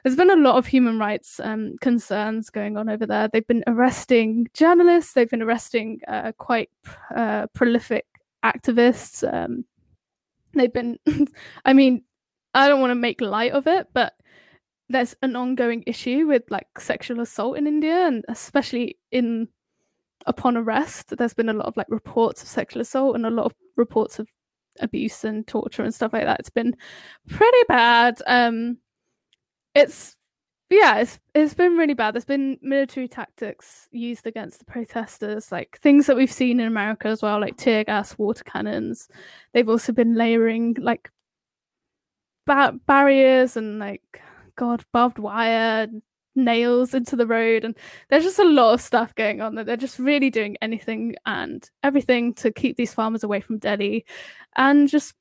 there's been a lot of human rights um, concerns going on over there. They've been arresting journalists. They've been arresting uh, quite uh, prolific activists. Um, they've been, I mean, I don't want to make light of it, but there's an ongoing issue with like sexual assault in India, and especially in upon arrest, there's been a lot of like reports of sexual assault and a lot of reports of abuse and torture and stuff like that. It's been pretty bad. Um, it's yeah, it's it's been really bad. There's been military tactics used against the protesters, like things that we've seen in America as well, like tear gas, water cannons. They've also been layering like ba- barriers and like God, barbed wire, nails into the road and there's just a lot of stuff going on that they're just really doing anything and everything to keep these farmers away from Delhi and just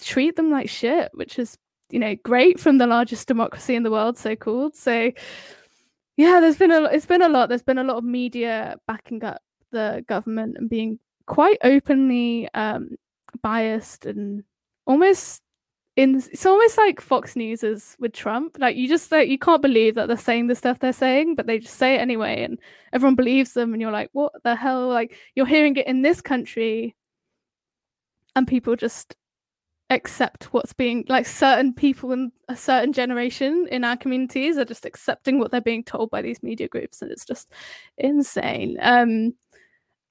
treat them like shit which is you know great from the largest democracy in the world so called. So yeah there's been a it's been a lot. There's been a lot of media backing up the government and being quite openly um biased and almost in it's almost like Fox News is with Trump. Like you just like you can't believe that they're saying the stuff they're saying, but they just say it anyway, and everyone believes them. And you're like, what the hell? Like you're hearing it in this country, and people just accept what's being like certain people in a certain generation in our communities are just accepting what they're being told by these media groups, and it's just insane. Um,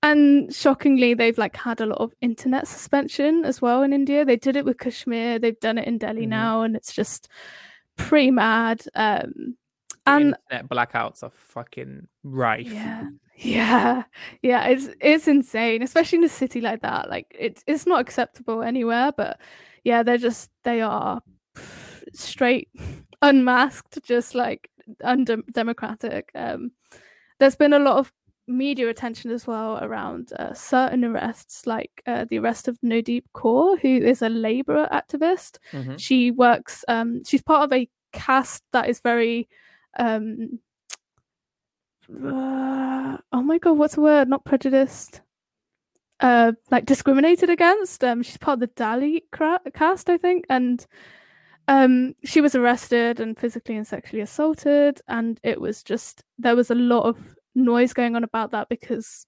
and shockingly they've like had a lot of internet suspension as well in india. They did it with kashmir. They've done it in delhi mm-hmm. now and it's just pretty mad um and internet blackouts are fucking rife. Yeah. Yeah. Yeah it's it's insane especially in a city like that. Like it's it's not acceptable anywhere but yeah they're just they are straight unmasked just like undemocratic um there's been a lot of media attention as well around uh, certain arrests, like uh, the arrest of Nodeep Kaur, who is a Labour activist. Mm-hmm. She works, um, she's part of a caste that is very, um, uh, oh my god, what's the word? Not prejudiced. Uh, like discriminated against. Um, she's part of the Dalit caste, I think, and um, she was arrested and physically and sexually assaulted, and it was just there was a lot of noise going on about that because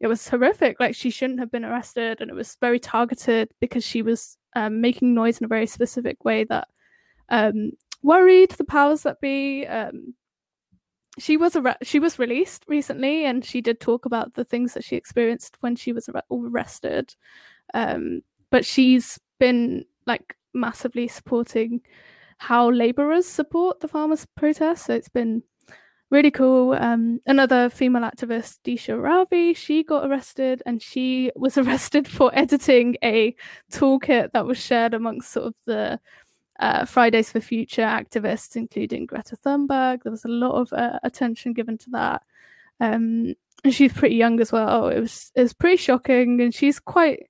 it was horrific. Like she shouldn't have been arrested, and it was very targeted because she was um, making noise in a very specific way that um, worried the powers that be. Um, she was ar- she was released recently, and she did talk about the things that she experienced when she was ar- arrested. Um, but she's been like massively supporting how laborers support the farmers' protests. So it's been really cool. Um, another female activist, Disha Ravi, she got arrested and she was arrested for editing a toolkit that was shared amongst sort of the uh, Fridays for Future activists, including Greta Thunberg. There was a lot of uh, attention given to that. Um, and she's pretty young as well. It was it was pretty shocking, and she's quite.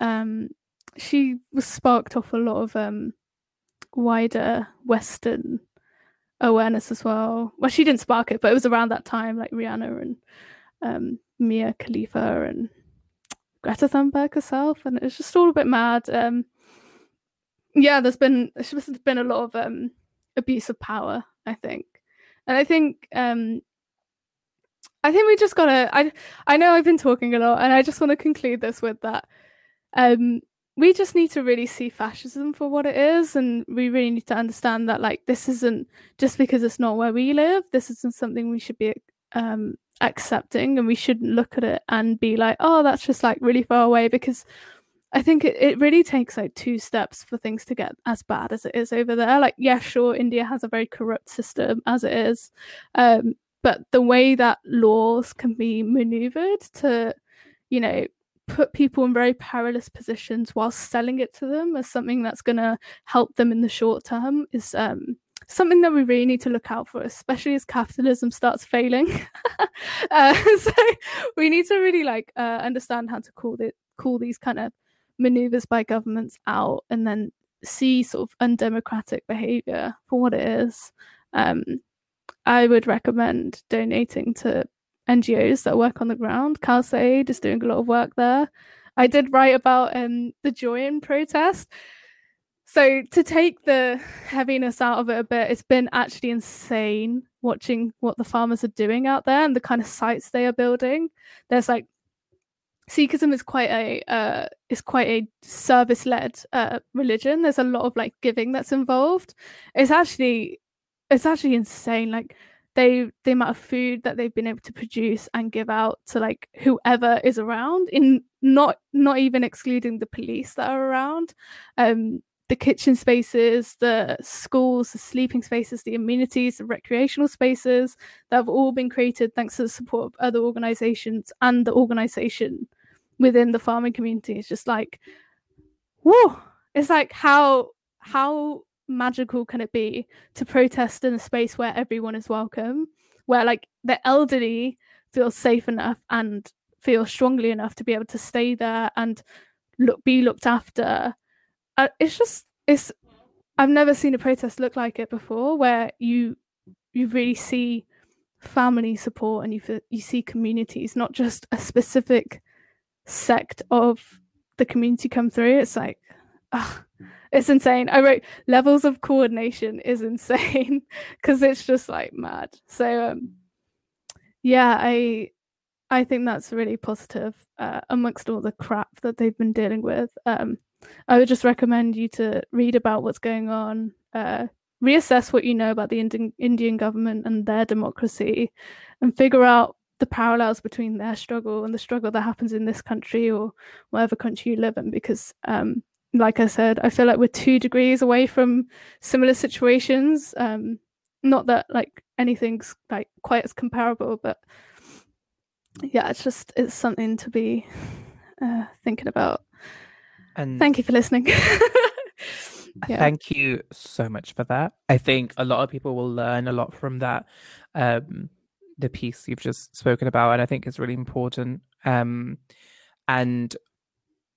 Um, she was sparked off a lot of um, wider Western awareness as well. Well, she didn't spark it, but it was around that time, like Rihanna and um, Mia Khalifa and Greta Thunberg herself, and it's just all a bit mad. Um, yeah, there's been there's been a lot of um, abuse of power, I think, and I think um, I think we just gotta. I I know I've been talking a lot, and I just want to conclude this with that. Um, we just need to really see fascism for what it is and we really need to understand that like this isn't just because it's not where we live this isn't something we should be um, accepting and we shouldn't look at it and be like oh that's just like really far away because i think it, it really takes like two steps for things to get as bad as it is over there. Like yeah sure india has a very corrupt system as it is um, but the way that laws can be maneuvered to you know put people in very perilous positions while selling it to them as something that's going to help them in the short term is um, something that we really need to look out for, especially as capitalism starts failing. uh, so we need to really like uh, understand how to call it, call these kind of maneuvers by governments out, and then see sort of undemocratic behavior for what it is. Um, I would recommend donating to NGOs that work on the ground. Khalsa Aid is doing a lot of work there. I did write about um, the Join protest. So to take the heaviness out of it a bit, it's been actually insane watching what the farmers are doing out there and the kind of sites they are building. There's like Sikhism is quite a uh, is quite a service led uh, religion. There's a lot of like giving that's involved. It's actually it's actually insane. Like they the amount of food that they've been able to produce and give out to like whoever is around in not not even excluding the police that are around um the kitchen spaces the schools the sleeping spaces the amenities the recreational spaces that have all been created thanks to the support of other organizations and the organization within the farming community. It's just like whoa it's like how how magical can it be to protest in a space where everyone is welcome, where like the elderly feel safe enough and feel strongly enough to be able to stay there and look be looked after. Uh, it's just it's I've never seen a protest look like it before, where you you really see family support and you you see communities, not just a specific sect of the community come through. It's like, ugh, it's insane. I wrote levels of coordination is insane because it's just like mad. So um, yeah, I I think that's really positive uh, amongst all the crap that they've been dealing with. Um, I would just recommend you to read about what's going on, uh, reassess what you know about the Indian, Indian government and their democracy, and figure out the parallels between their struggle and the struggle that happens in this country or whatever country you live in. Because, um, like I said, I feel like we're two degrees away from similar situations. Um, not that like anything's like quite as comparable, but yeah, it's just it's something to be uh, thinking about. And thank you for listening. yeah. Thank you so much for that. I think a lot of people will learn a lot from that. Um, the piece you've just spoken about, and I think it's really important. Um, and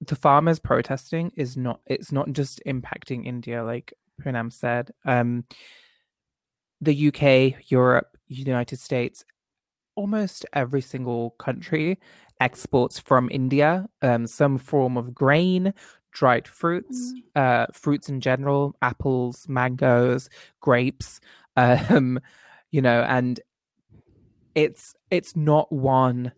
the farmers protesting is not it's not just impacting India, like Poonam said. Um, the UK, Europe, United States, almost every single country exports from India um, some form of grain, dried fruits, mm. uh, fruits in general, apples, mangoes, grapes, um, you know, and it's it's not one,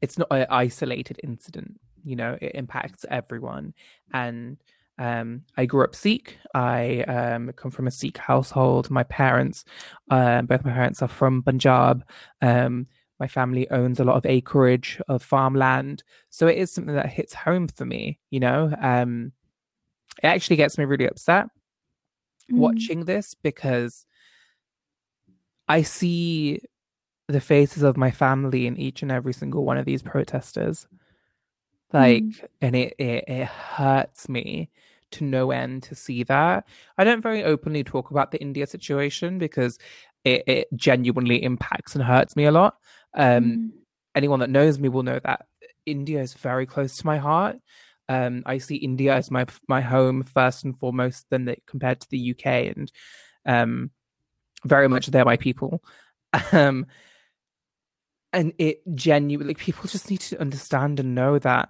it's not an isolated incident. You know, it impacts everyone, and um, I grew up Sikh. I um, come from a Sikh household. My parents, uh, both my parents are from Punjab. Um, my family owns a lot of acreage of farmland, so it is something that hits home for me. You know, um, it actually gets me really upset mm. watching this because I see the faces of my family in each and every single one of these protesters. Like, mm. and it, it it hurts me to no end to see that. I don't very openly talk about the India situation because it, it genuinely impacts and hurts me a lot. Um, mm. Anyone that knows me will know that India is very close to my heart. Um, I see India as my my home first and foremost, than the, compared to the UK, and um, very much they're my people. Um, and it genuinely, people just need to understand and know that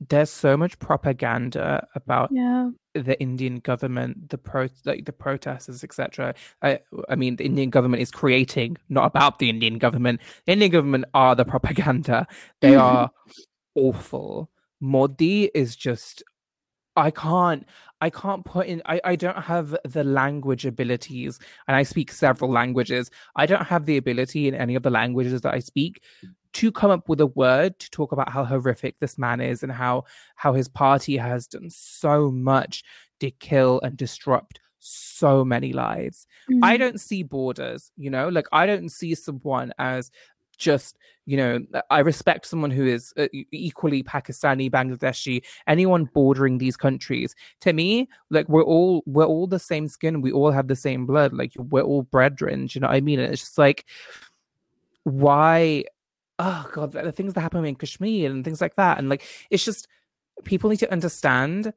there's so much propaganda about yeah. the Indian government, the pro like the protesters, etc. I, I mean, the Indian government is creating, not about the Indian government. The Indian government are the propaganda. They are awful. Modi is just I can't I can't put in I, I don't have the language abilities and I speak several languages. I don't have the ability in any of the languages that I speak to come up with a word to talk about how horrific this man is and how how his party has done so much to kill and disrupt so many lives. Mm-hmm. I don't see borders, you know, like I don't see someone as just you know i respect someone who is uh, equally pakistani bangladeshi anyone bordering these countries. To me like we're all we're all the same skin. We all have the same blood. Like we're all brethren. You know what i mean? It's just like why oh god, the things that happen in Kashmir and things like that, and like it's just people need to understand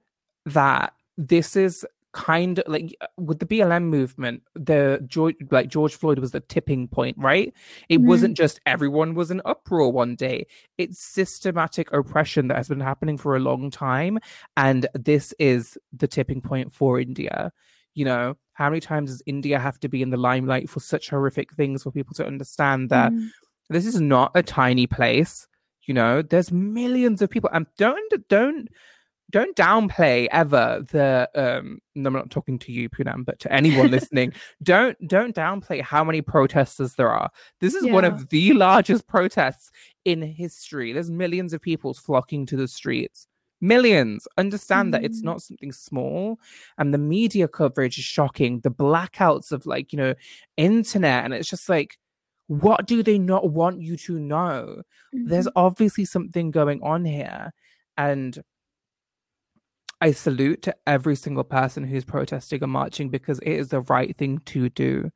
that this is kind of like with the BLM movement, the George like George Floyd was the tipping point, right? It mm wasn't just everyone was in uproar one day. It's systematic oppression that has been happening for a long time, and this is the tipping point for India. You know, how many times does India have to be in the limelight for such horrific things for people to understand that mm this is not a tiny place. You know, there's millions of people, and don't don't don't downplay ever the um I'm not talking to you, Poonam, but to anyone listening, don't don't downplay how many protesters there are. This is yeah. one of the largest protests in history. There's millions of people flocking to the streets. Millions. Understand mm. that it's mm. not something small. And the media coverage is shocking. The blackouts of like, you know, internet. And it's just like what do they not want you to know? Mm-hmm. There's obviously something going on here. And I salute to every single person who's protesting and marching because it is the right thing to do.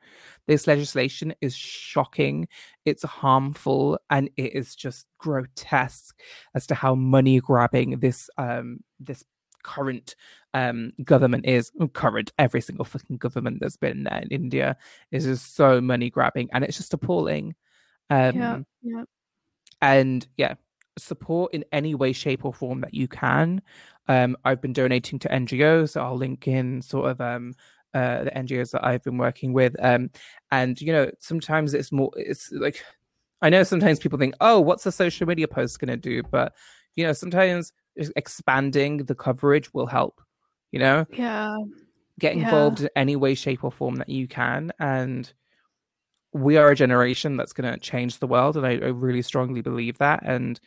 This legislation is shocking, it's harmful, and it is just grotesque as to how money grabbing this um this current um government is current every single fucking government that's been there in India is just so money grabbing and it's just appalling. Um yeah, yeah. and yeah support in any way shape or form that you can um i've been donating to ngos so i'll link in sort of um uh the ngos that i've been working with um and you know sometimes it's more it's like i know sometimes people think oh what's a social media post going to do but you know sometimes expanding the coverage will help you know Yeah. get Yeah. involved in any way shape or form that you can and we are a generation that's going to change the world and I, I really strongly believe that and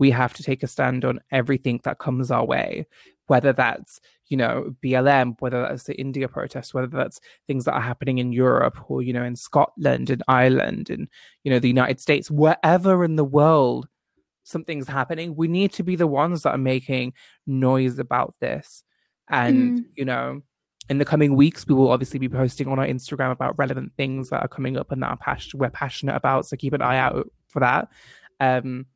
we have to take a stand on everything that comes our way whether that's you know blm whether that's the india protests, whether that's things that are happening in europe or you know in scotland and ireland and you know the united states wherever in the world something's happening we need to be the ones that are making noise about this and Mm. you know in the coming weeks we will obviously be posting on our instagram about relevant things that are coming up and that are passion- we're passionate about so keep an eye out for that um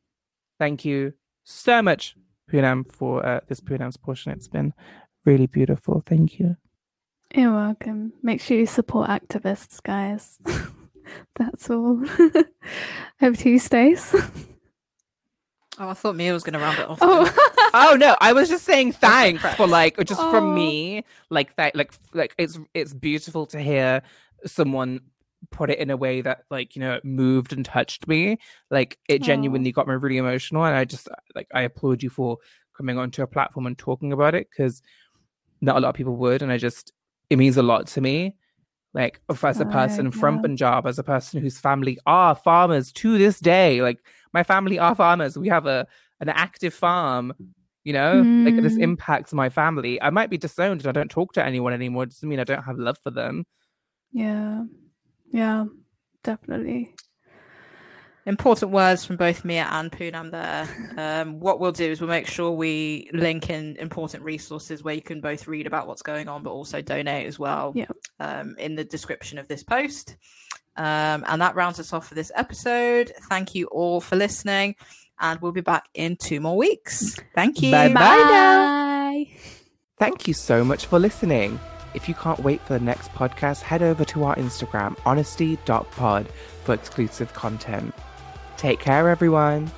thank you so much Poonam for uh, this Poonam's portion it's been really beautiful thank you You're welcome. Make sure you support activists, guys. That's all. Over to you, Stace. Oh, I thought Mia was going to round it off. Oh, oh no i was just saying thanks for like just from Oh. me like that like like it's it's beautiful to hear someone put it in a way that like you know moved and touched me like it Aw. genuinely got me really emotional and i just like i applaud you for coming onto a platform and talking about it because not a lot of people would and i just it means a lot to me like as a Oh, person from yeah. punjab as a person whose family are farmers to this day like my family are farmers we have a an active farm you know like this Mm. impacts my family i might be disowned and i don't talk to anyone anymore it doesn't mean i don't have love for them yeah. Yeah, definitely. Important words from both Mia and Poonam there. Um, what we'll do is we'll make sure we link in important resources where you can both read about what's going on, but also donate as well Yeah. um, in the description of this post. Um, and that rounds us off for this episode. Thank you all for listening, and we'll be back in two more weeks. Thank you. Bye-bye. Bye. Thank you so much for listening. If you can't wait for the next podcast, head over to our Instagram, honestea.pod, for exclusive content. Take care, everyone.